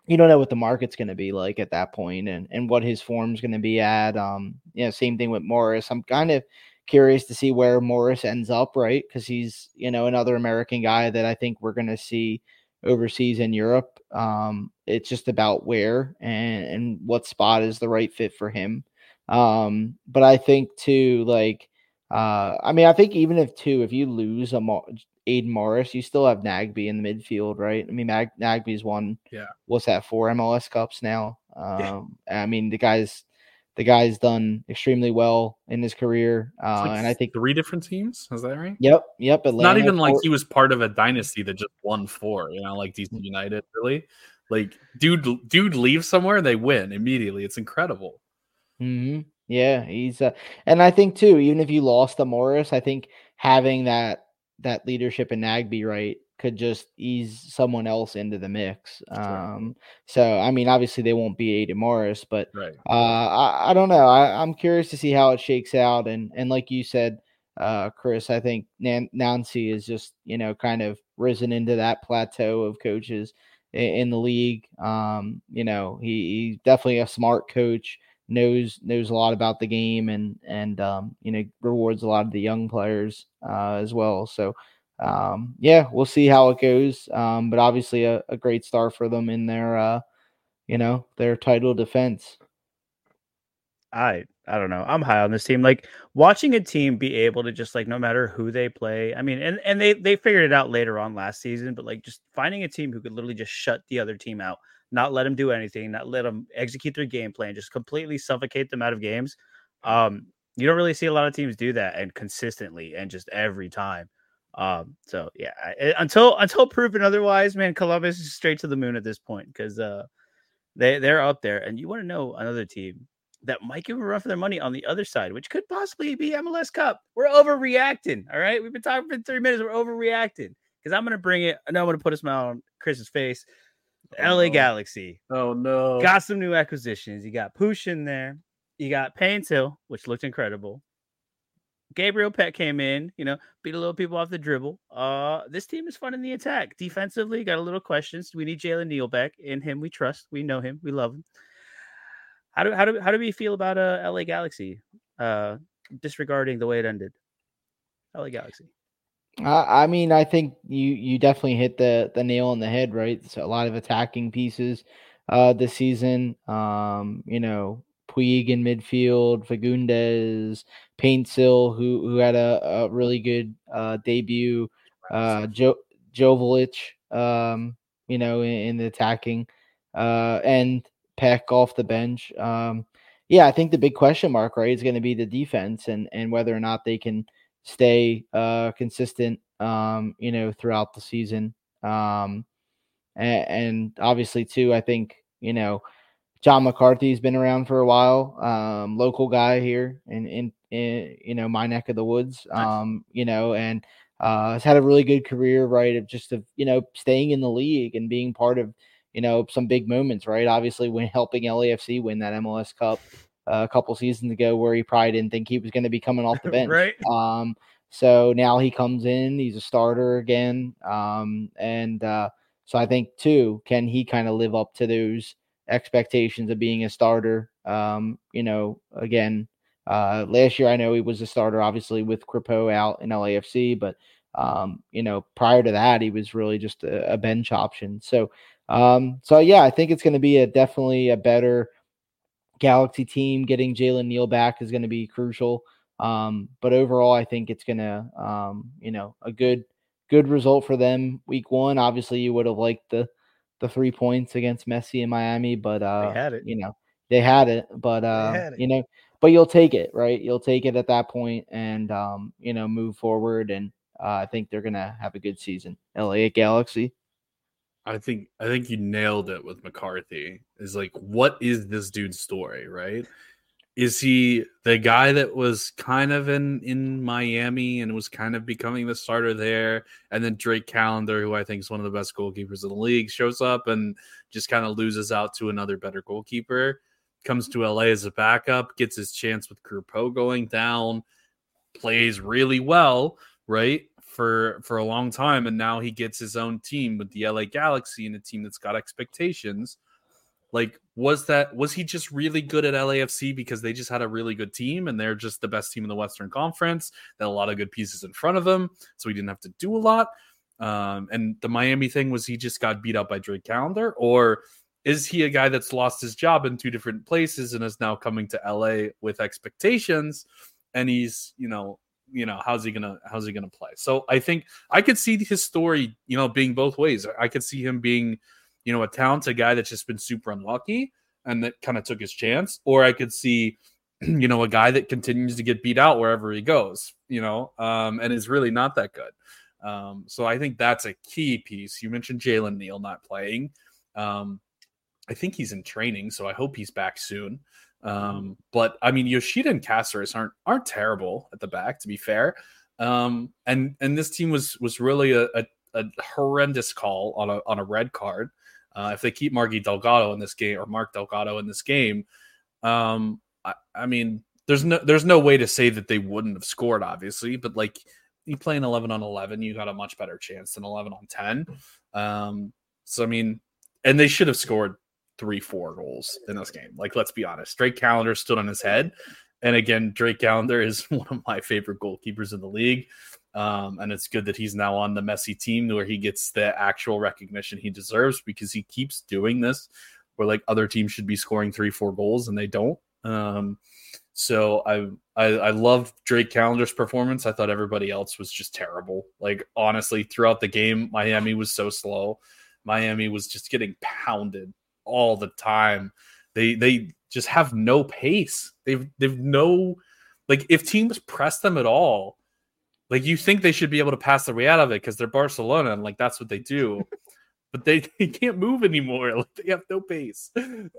you don't know what the market's going to be like at that point and, and what his form's going to be at. Um, you know, same thing with Morris. I'm kind of curious to see where Morris ends up, right? Because he's, you know, another American guy that I think we're going to see overseas in Europe. Um, it's just about where and, and what spot is the right fit for him. Um, but I think too, like, uh, I mean, I think even if two, if you lose a Mo- Aidan Morris, you still have Nagbe in the midfield, right? I mean, Mag- Nagbe's won, yeah, what's that, four MLS Cups now? Um, yeah. I mean, the guy's the guy's done extremely well in his career, uh, like and I think three different teams. Is that right? Yep, yep. Atlanta, Not even like he was part of a dynasty that just won four. You know, like DC United. Really, like dude, dude leaves somewhere, they win immediately. It's incredible. Hmm. Yeah, he's. Uh, and I think too, even if you lost to Morris, I think having that that leadership in Nagbe, right could just ease someone else into the mix. Um, so I mean, obviously they won't be Aidan Morris, but right. uh, I, I don't know. I, am curious to see how it shakes out. And and like you said, uh, Chris, I think Nan- Nancy is just you know kind of risen into that plateau of coaches in, in the league. Um, you know, he, he's definitely a smart coach. knows knows a lot about the game and and um, you know rewards a lot of the young players uh, as well. So um, yeah, we'll see how it goes. Um, but obviously a, a, great star for them in their, uh, you know, their title defense. I I don't know. I'm high on this team. Like watching a team be able to just like no matter who they play. I mean, and and they they figured it out later on last season, but like just finding a team who could literally just shut the other team out, not let them do anything, not let them execute their game plan, just completely suffocate them out of games. Um, you don't really see a lot of teams do that and consistently and just every time. Um, so yeah, eh, until until proven otherwise, man, Columbus is straight to the moon at this point because uh, they they're up there, and you want to know another team that might give a run for their money on the other side, which could possibly be MLS Cup. We're overreacting. All right, we've been talking for three minutes. We're overreacting because I'm gonna bring it. I know I'm gonna put a smile on Chris's face. Oh, LA no. Galaxy. Oh no! Got some new acquisitions. You got Pooch in there. You got Paintsil, which looked incredible. Gabriel Pec came in, you know, beat a little people off the dribble. Uh, this team is fun in the attack. Defensively, got a little questions. We need Jalen Neal back. In him, we trust. We know him. We love him. How do how do how do we feel about uh LA Galaxy? Uh, disregarding the way it ended. LA Galaxy. I mean, I think you you definitely hit the the nail on the head, right? So a lot of attacking pieces uh this season. Um, you know, Puig in midfield, Fagundez, Paintsil, who who had a, a really good uh, debut, uh, jo- Joveljic, um, you know, in, in the attacking, uh, and Pec off the bench. Um, yeah, I think the big question mark, right, is going to be the defense and and whether or not they can stay uh, consistent, um, you know, throughout the season. Um, and, and obviously, too, I think you know John McCarthy's been around for a while, um, local guy here in, in, in you know my neck of the woods. Um, you know, and uh, has had a really good career, right? Of just of you know staying in the league and being part of you know some big moments, right? Obviously, when helping LAFC win that MLS Cup uh, a couple seasons ago, where he probably didn't think he was going to be coming off the bench, right? Um, so now he comes in, he's a starter again, um, and uh, so I think too, can he kind of live up to those expectations of being a starter? Um, you know, again, uh, last year I know he was a starter, obviously with Crépeau out in LAFC, but um, you know, prior to that, he was really just a, a bench option. So, um, so yeah, I think it's going to be a definitely a better Galaxy team. Getting Jalen Neal back is going to be crucial. Um, but overall, I think it's going to, um, you know, a good good result for them week one. Obviously, you would have liked the the three points against Messi in Miami, but uh, they had it. You know, they had it, but uh, it. you know, but you'll take it, right? You'll take it at that point, and um, you know, move forward. And uh, I think they're gonna have a good season. LA Galaxy. I think I think you nailed it with McCarthy. Is like, what is this dude's story, right? Is he the guy that was kind of in in Miami and was kind of becoming the starter there, and then Drake Callender, who I think is one of the best goalkeepers in the league, shows up and just kind of loses out to another better goalkeeper. Comes to LA as a backup, gets his chance with Crépeau going down, plays really well, right? for for a long time and now he gets his own team with the LA Galaxy and a team that's got expectations like was that was he just really good at LAFC because they just had a really good team and they're just the best team in the Western Conference? Had a lot of good pieces in front of him so he didn't have to do a lot. Um, and the Miami thing was he just got beat up by Drake Callender, or is he a guy that's lost his job in two different places and is now coming to LA with expectations? And he's you know you know how's he gonna how's he gonna play? So i think i could see his story you know being both ways. I could see him being you know a talented guy that's just been super unlucky and that kind of took his chance or i could see you know a guy that continues to get beat out wherever he goes you know um, and is really not that good um, so i think that's a key piece you mentioned jalen neal not playing um, i think he's in training so i hope he's back soon um, but I mean, Yoshida and Caceres aren't aren't terrible at the back, to be fair. Um, and and this team was was really a, a, a horrendous call on a on a red card. Uh, if they keep Margie Delgado in this game or Mark Delgado in this game, um, I, I mean, there's no there's no way to say that they wouldn't have scored, obviously, but like you play an 11 on 11, you got a much better chance than 11 on 10. Um, so I mean, and they should have scored three, four goals in this game. Like, let's be honest. Drake Callender stood on his head. And again, Drake Callender is one of my favorite goalkeepers in the league. Um, and it's good that he's now on the Messi team where he gets the actual recognition he deserves because he keeps doing this where like other teams should be scoring three, four goals and they don't. Um, so I, I I Drake Callender's performance. I thought everybody else was just terrible. Like honestly, throughout the game, Miami was so slow. Miami was just getting pounded all the time. They they just have no pace. They've they've no like if teams press them at all, like you think they should be able to pass their way out of it because they're Barcelona and like that's what they do. but they, they can't move anymore. Like they have no pace.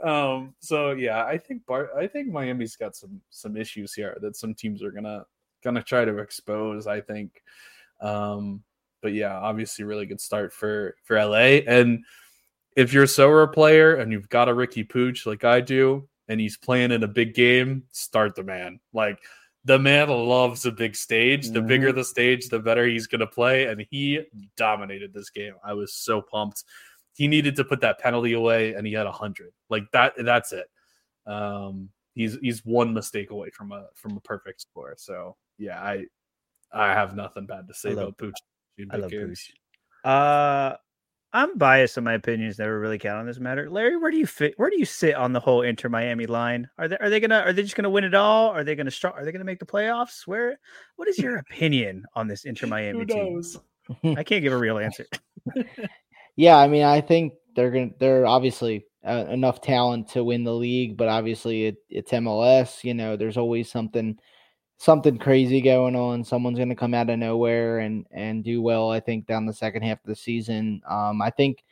Um, so yeah, I think Bar- I think Miami's got some some issues here that some teams are gonna gonna try to expose. I think. Um, but yeah, obviously, really good start for for LA and if you're a Sorare player and you've got a Ricky Puig like I do, and he's playing in a big game, start the man. Like the man loves a big stage. The mm-hmm. bigger the stage, the better he's going to play. And he dominated this game. I was so pumped. He needed to put that penalty away, and he had a hundred. Like that. That's it. Um, he's he's one mistake away from a from a perfect score. So yeah, I I have nothing bad to say about Pooch. I love Puig. Uh, I'm biased in my opinions. Never really count on this matter. Larry, where do you fit? Where do you sit on the whole Inter Miami line? Are they are they gonna are they just gonna win it all? Are they gonna start? Are they gonna make the playoffs? Where? What is your opinion on this Inter Miami team? I can't give a real answer. yeah, I mean, I think they're gonna they're obviously uh, enough talent to win the league, but obviously it, it's MLS. You know, there's always something something crazy going on. Someone's going to come out of nowhere and and do well. I think down the second half of the season. Um, I think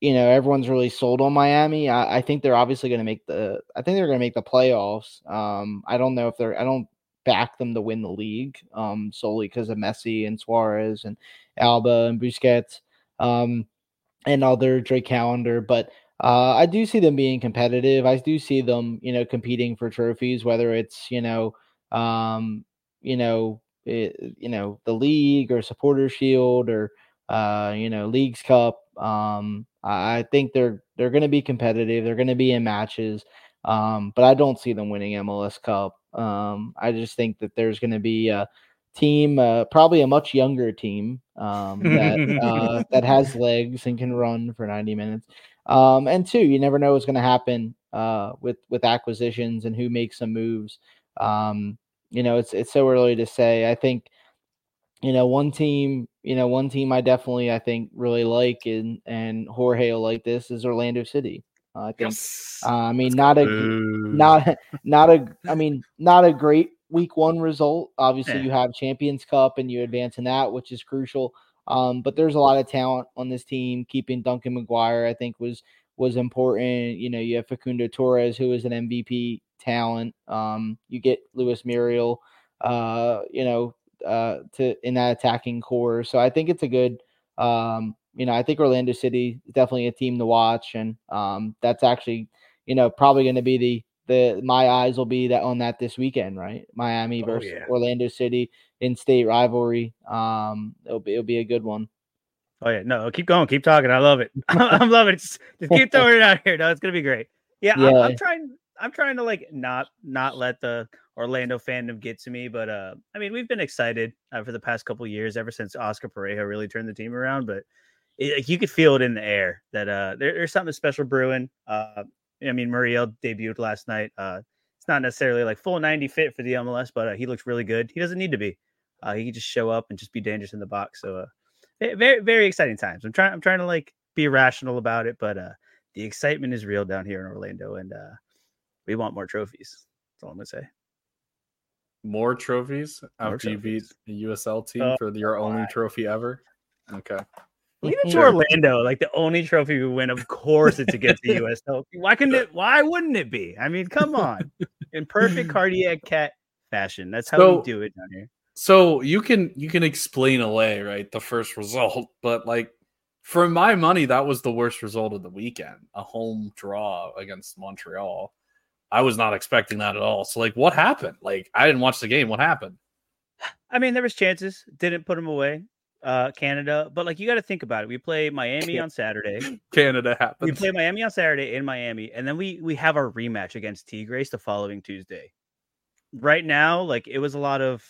you know everyone's really sold on Miami. I, I think they're obviously going to make the. I think they're going to make the playoffs. Um, I don't know if they're. I don't back them to win the league um, solely because of Messi and Suarez and Alba and Busquets um, and other Drake Callender, but uh, I do see them being competitive. I do see them, you know, competing for trophies, whether it's you know, um, you know, it, you know, the league or supporter shield or uh, you know, leagues cup. Um, I, I think they're they're going to be competitive. They're going to be in matches, um, but I don't see them winning MLS Cup. Um, I just think that there's going to be a team, uh, probably a much younger team um, that uh, that has legs and can run for 90 minutes. Um, and two, you never know what's going to happen uh, with with acquisitions and who makes some moves. Um, you know, it's it's so early to say. I think, you know, one team, you know, one team I definitely I think really like and and Jorge will like this is Orlando City. Uh, I think. Yes. Uh, I mean, not a not not a. I mean, not a great week one result. Obviously, Yeah. you have Champions Cup and you advance in that, which is crucial. Um, but there's a lot of talent on this team. Keeping Duncan McGuire, I think, was was important. You know, you have Facundo Torres, who is an MVP talent. Um, you get Luis Muriel, uh, you know, uh, to in that attacking core. So I think it's a good. Um, you know, I think Orlando City is definitely a team to watch, and um, that's actually, you know, probably going to be the the my eyes will be that on that this weekend, right? Miami Oh, versus yeah. Orlando City in state rivalry. Um, it'll be it'll be a good one. Oh yeah, no, keep going, keep talking. I love it. I'm loving it. Just, just keep throwing it out here. No, it's gonna be great. Yeah, I'm, Yeah. I'm trying. I'm trying to like not not let the Orlando fandom get to me, but uh, I mean, we've been excited uh, for the past couple years, ever since Oscar Pareja really turned the team around. But it, like, you could feel it in the air that uh, there, there's something special brewing. Uh, I mean, Muriel debuted last night. Uh, it's not necessarily like full 90 fit for the MLS, but uh, he looks really good. He doesn't need to be. Uh, he can just show up and just be dangerous in the box. So, uh, very very exciting times. I'm trying I'm trying to like be rational about it, but uh, the excitement is real down here in Orlando, and uh, we want more trophies. That's all I'm gonna say. More trophies More after you beat trophies. the USL team Oh, for your only my. trophy ever. Okay. Leave it to Sure. Orlando. Like the only trophy we win, of course, it's against the USL. Why couldn't it? Why wouldn't it be? I mean, come on, in perfect cardiac cat fashion. That's how So- we do it down here. So you can you can explain away right the first result, but like for my money, that was the worst result of the weekend. A home draw against Montreal. I was not expecting that at all. So like, what happened? Like, I didn't watch the game. What happened? I mean, there was chances. Didn't put them away. Uh, Canada, but like you got to think about it. We play Miami on Saturday. Canada happens. we play Miami on Saturday in Miami, and then we we have our rematch against Tigres the following Tuesday. Right now, like it was a lot of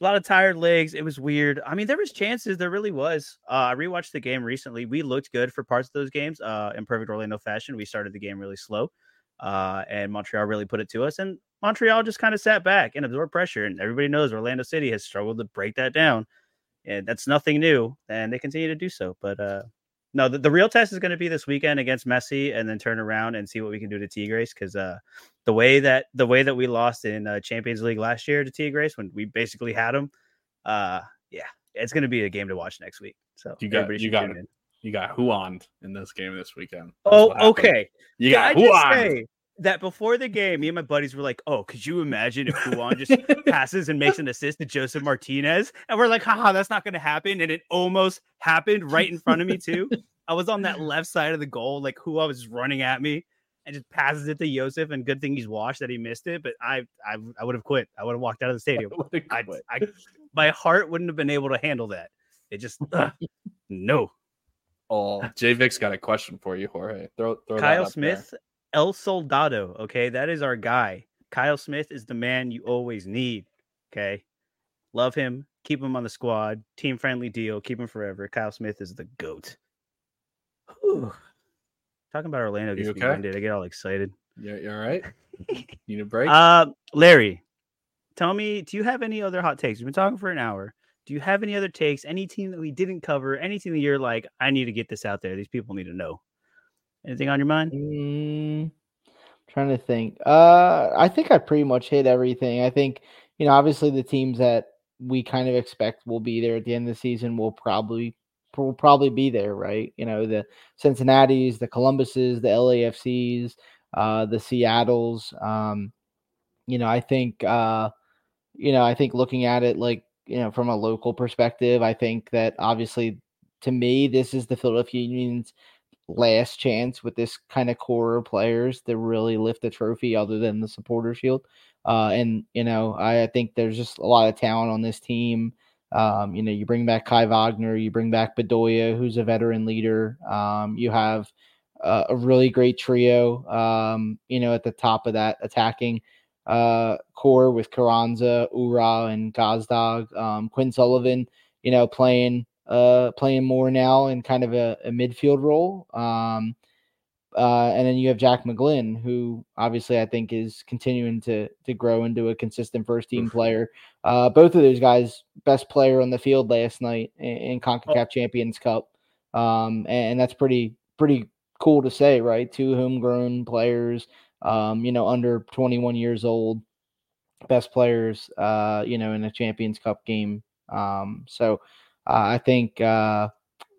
a lot of tired legs. It was weird. I mean, there was chances. There really was. Uh, I rewatched the game recently. We looked good for parts of those games. Uh, in perfect Orlando fashion, we started the game really slow, uh, and Montreal really put it to us. And Montreal just kind of sat back and absorbed pressure. And everybody knows Orlando City has struggled to break that down, and that's nothing new. And they continue to do so. But uh, no, the, the real test is going to be this weekend against Messi, and then turn around and see what we can do to Tigres. Because uh, the way that the way that we lost in uh, Champions League last year to Tigres, when we basically had them, uh, yeah, it's going to be a game to watch next week. So You got- you got it. You got Juan in this game this weekend. That's Oh, okay. You got I Juan. that before the game, me and my buddies were like, "Oh, could you imagine if Juan just passes and makes an assist to Josef Martinez?" And we're like, "Haha, that's not going to happen." And it almost happened right in front of me too. I was on that left side of the goal, like who I was running at me, and just passes it to Joseph. And good thing he's washed that he missed it. But I, I, I would have quit. I would have walked out of the stadium. I, I, my heart wouldn't have been able to handle that. It just no. Oh, J Vic's got a question for you, Jorge. Throw, throw that Kyle up there. Smith, El Soldado. Okay, that is our guy. Kyle Smith is the man you always need. Okay, love him. Keep him on the squad. Team friendly deal. Keep him forever. Kyle Smith is the goat. Whew. Talking about Orlando You gets okay? me winded. I get all excited. You, you all right? Need a break? Uh, Larry, tell me, do you have any other hot takes? We've been talking for an hour. Do you have any other takes? Any team that we didn't cover? Anything that you're like, I need to get this out there. These people need to know. Anything on your mind? Mm, trying to think. Uh, I think I pretty much hit everything. I think you know, obviously the teams that we kind of expect will be there at the end of the season will probably will probably be there, right? You know, the Cincinnati's, the Columbuses, the LAFCs, uh, the Seattle's. Um, you know, I think, uh, you know, I think looking at it like, you know, from a local perspective, I think that obviously to me, this is the Philadelphia Union's last chance with this kind of core of players to really lift the trophy other than the supporter shield. Uh, and, you know, I, I, think there's just a lot of talent on this team. Um, you know, you bring back Kai Wagner, you bring back Bedoya, who's a veteran leader. Um, you have uh, a really great trio, um, you know, at the top of that attacking uh, core with Carranza, Uhre, and Gazdag. Um, Quinn Sullivan, you know, playing uh, playing more now in kind of a, a midfield role. Um, uh, and then you have Jack McGlynn, who obviously I think is continuing to to grow into a consistent first team player. Uh, both of those guys, best player on the field last night in, in oh. Concacaf. Champions Cup, um, and, and, that's pretty pretty cool to say, right? Two homegrown players, um, you know, under 21 years old, best players, uh, you know, in a Champions Cup game. Um, so uh, I think uh,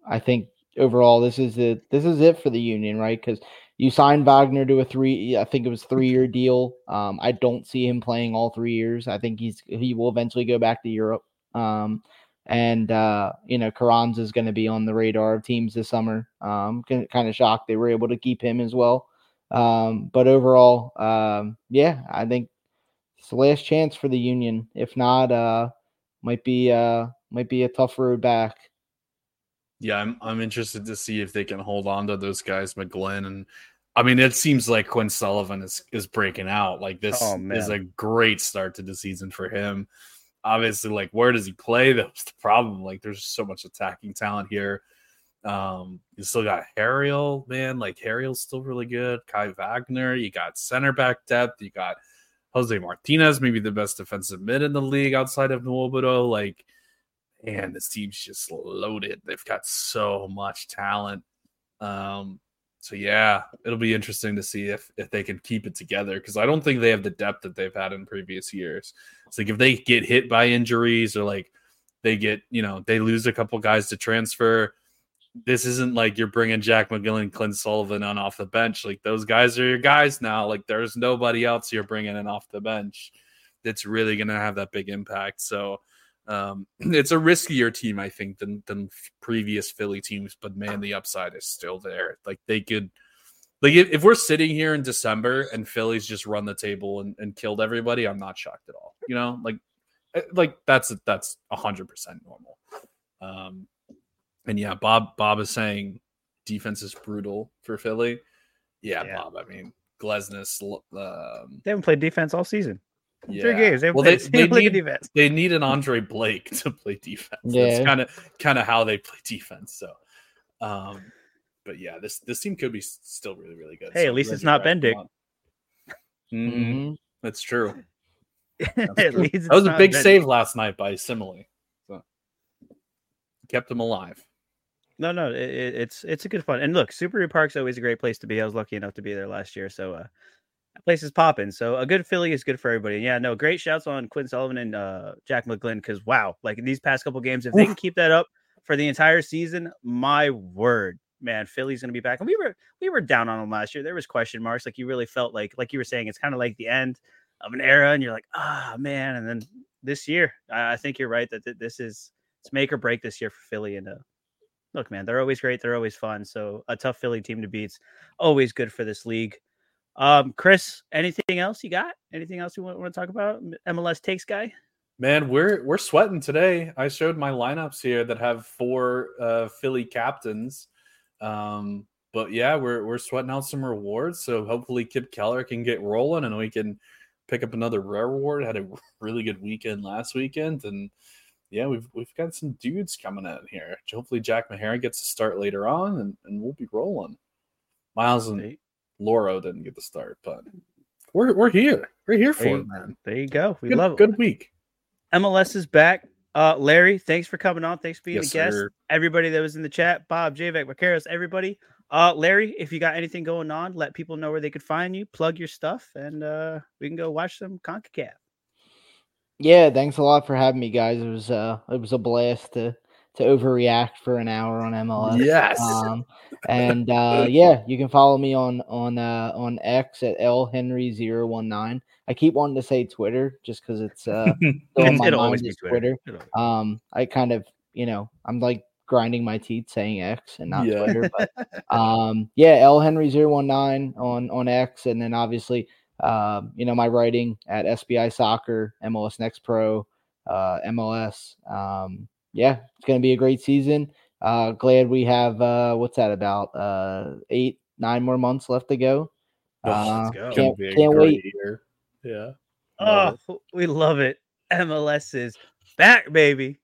I think overall this is it. This is it for the Union, right? Because you signed Wagner to a three. I think it was three year deal. Um, I don't see him playing all three years. I think he's he will eventually go back to Europe. Um, and uh, you know, Carranza is going to be on the radar of teams this summer. Um, kind of shocked they were able to keep him as well. Um, but overall, um, yeah, I think it's the last chance for the Union. If not, uh, might be uh, might be a tough road back. Yeah, I'm I'm interested to see if they can hold on to those guys, McGlynn and I mean, it seems like Quinn Sullivan is is breaking out. Like this oh, is a great start to the season for him. Obviously, like where does he play? That's the problem. Like there's so much attacking talent here. Um, you still got Harriel, man. Like Harriel's still really good. Kai Wagner, you got center back depth. You got Jose Martinez, maybe the best defensive mid in the league outside of Nwobodo. Like and this team's just loaded. They've got so much talent. Um, so yeah, it'll be interesting to see if if they can keep it together because I don't think they have the depth that they've had in previous years. It's like if they get hit by injuries or like they get you know they lose a couple guys to transfer. This isn't like you're bringing Jack McGlynn, Quinn Sullivan on off the bench. Like those guys are your guys now. Like there's nobody else you're bringing in off the bench that's really going to have that big impact. So um, it's a riskier team, I think, than than previous Philly teams. But man, the upside is still there. Like they could, like if, if we're sitting here in December and Philly's just run the table and, and killed everybody, I'm not shocked at all. You know, like eh, like that's that's a hundred percent normal. Um, and yeah, Bob Bob is saying defense is brutal for Philly. Yeah, yeah. Bob. I mean, Glesnes. Um, they haven't played defense all season. Yeah. Three games. They, well, they, they, need, defense. they need an Andre Blake to play defense. Yeah. That's kind of kind of how they play defense. So, um, but yeah, this this team could be still really really good. Hey, so at least it's not Bendik. Mm-hmm. mm-hmm. That's true. That's true. that was a big save last night by Semmle. So kept him alive. No, no, it, it's it's a good fun. And look, Subaru Park's always a great place to be. I was lucky enough to be there last year, so uh, place is popping. So a good Philly is good for everybody. Yeah, no, great shouts on Quinn Sullivan and uh, Jack McGlynn because wow, like these past couple games, if they can keep that up for the entire season, my word, man, Philly's gonna be back. And we were we were down on them last year. There was question marks. Like you really felt like like you were saying, it's kind of like the end of an era, and you're like, ah, oh, man. And then this year, I, I think you're right that th- this is it's make or break this year for Philly. And uh, look, man, they're always great. They're always fun. So a tough Philly team to beat's always good for this league. Um, Kris, anything else you got? Anything else you want, want to talk about? MLS takes guy. Man, we're we're sweating today. I showed my lineups here that have four uh, Philly captains. Um, but yeah, we're we're sweating out some rewards. So hopefully Kipp Keller can get rolling and we can pick up another rare reward. Had a really good weekend last weekend, and yeah, we've we've got some dudes coming in here. Hopefully Jack Mahara gets a start later on, and, and we'll be rolling. Miles and Loro didn't get the start, but we're we're here. We're here for it, man. There you go. We good, love it. Good week. MLS is back. Uh, Larry, thanks for coming on. Thanks for being yes, a guest. Sir. Everybody that was in the chat, Bob, Javek, Vaqueros, everybody. Uh, Larry, if you got anything going on, let people know where they could find you. Plug your stuff, and uh, we can go watch some Concacaf. Yeah, thanks a lot for having me, guys. It was uh, it was a blast to to overreact for an hour on MLS. Yes. Um, and uh, yeah, you can follow me on on uh, on X at L Henry 019 I keep wanting to say Twitter just because it's uh, on my mind always be is Twitter. Twitter. Um, I kind of you know I'm like grinding my teeth saying X and not Yeah. Twitter, but um, yeah, L Henry 019 on on X, and then obviously um, you know my writing at SBI Soccer, MLS Next Pro, uh, MLS. Um, yeah, it's gonna be a great season. Uh, glad we have uh, what's that about uh, eight nine more months left to go. Uh, let's go. Can't can't wait. year. Yeah. Oh, we love it. MLS is back, baby.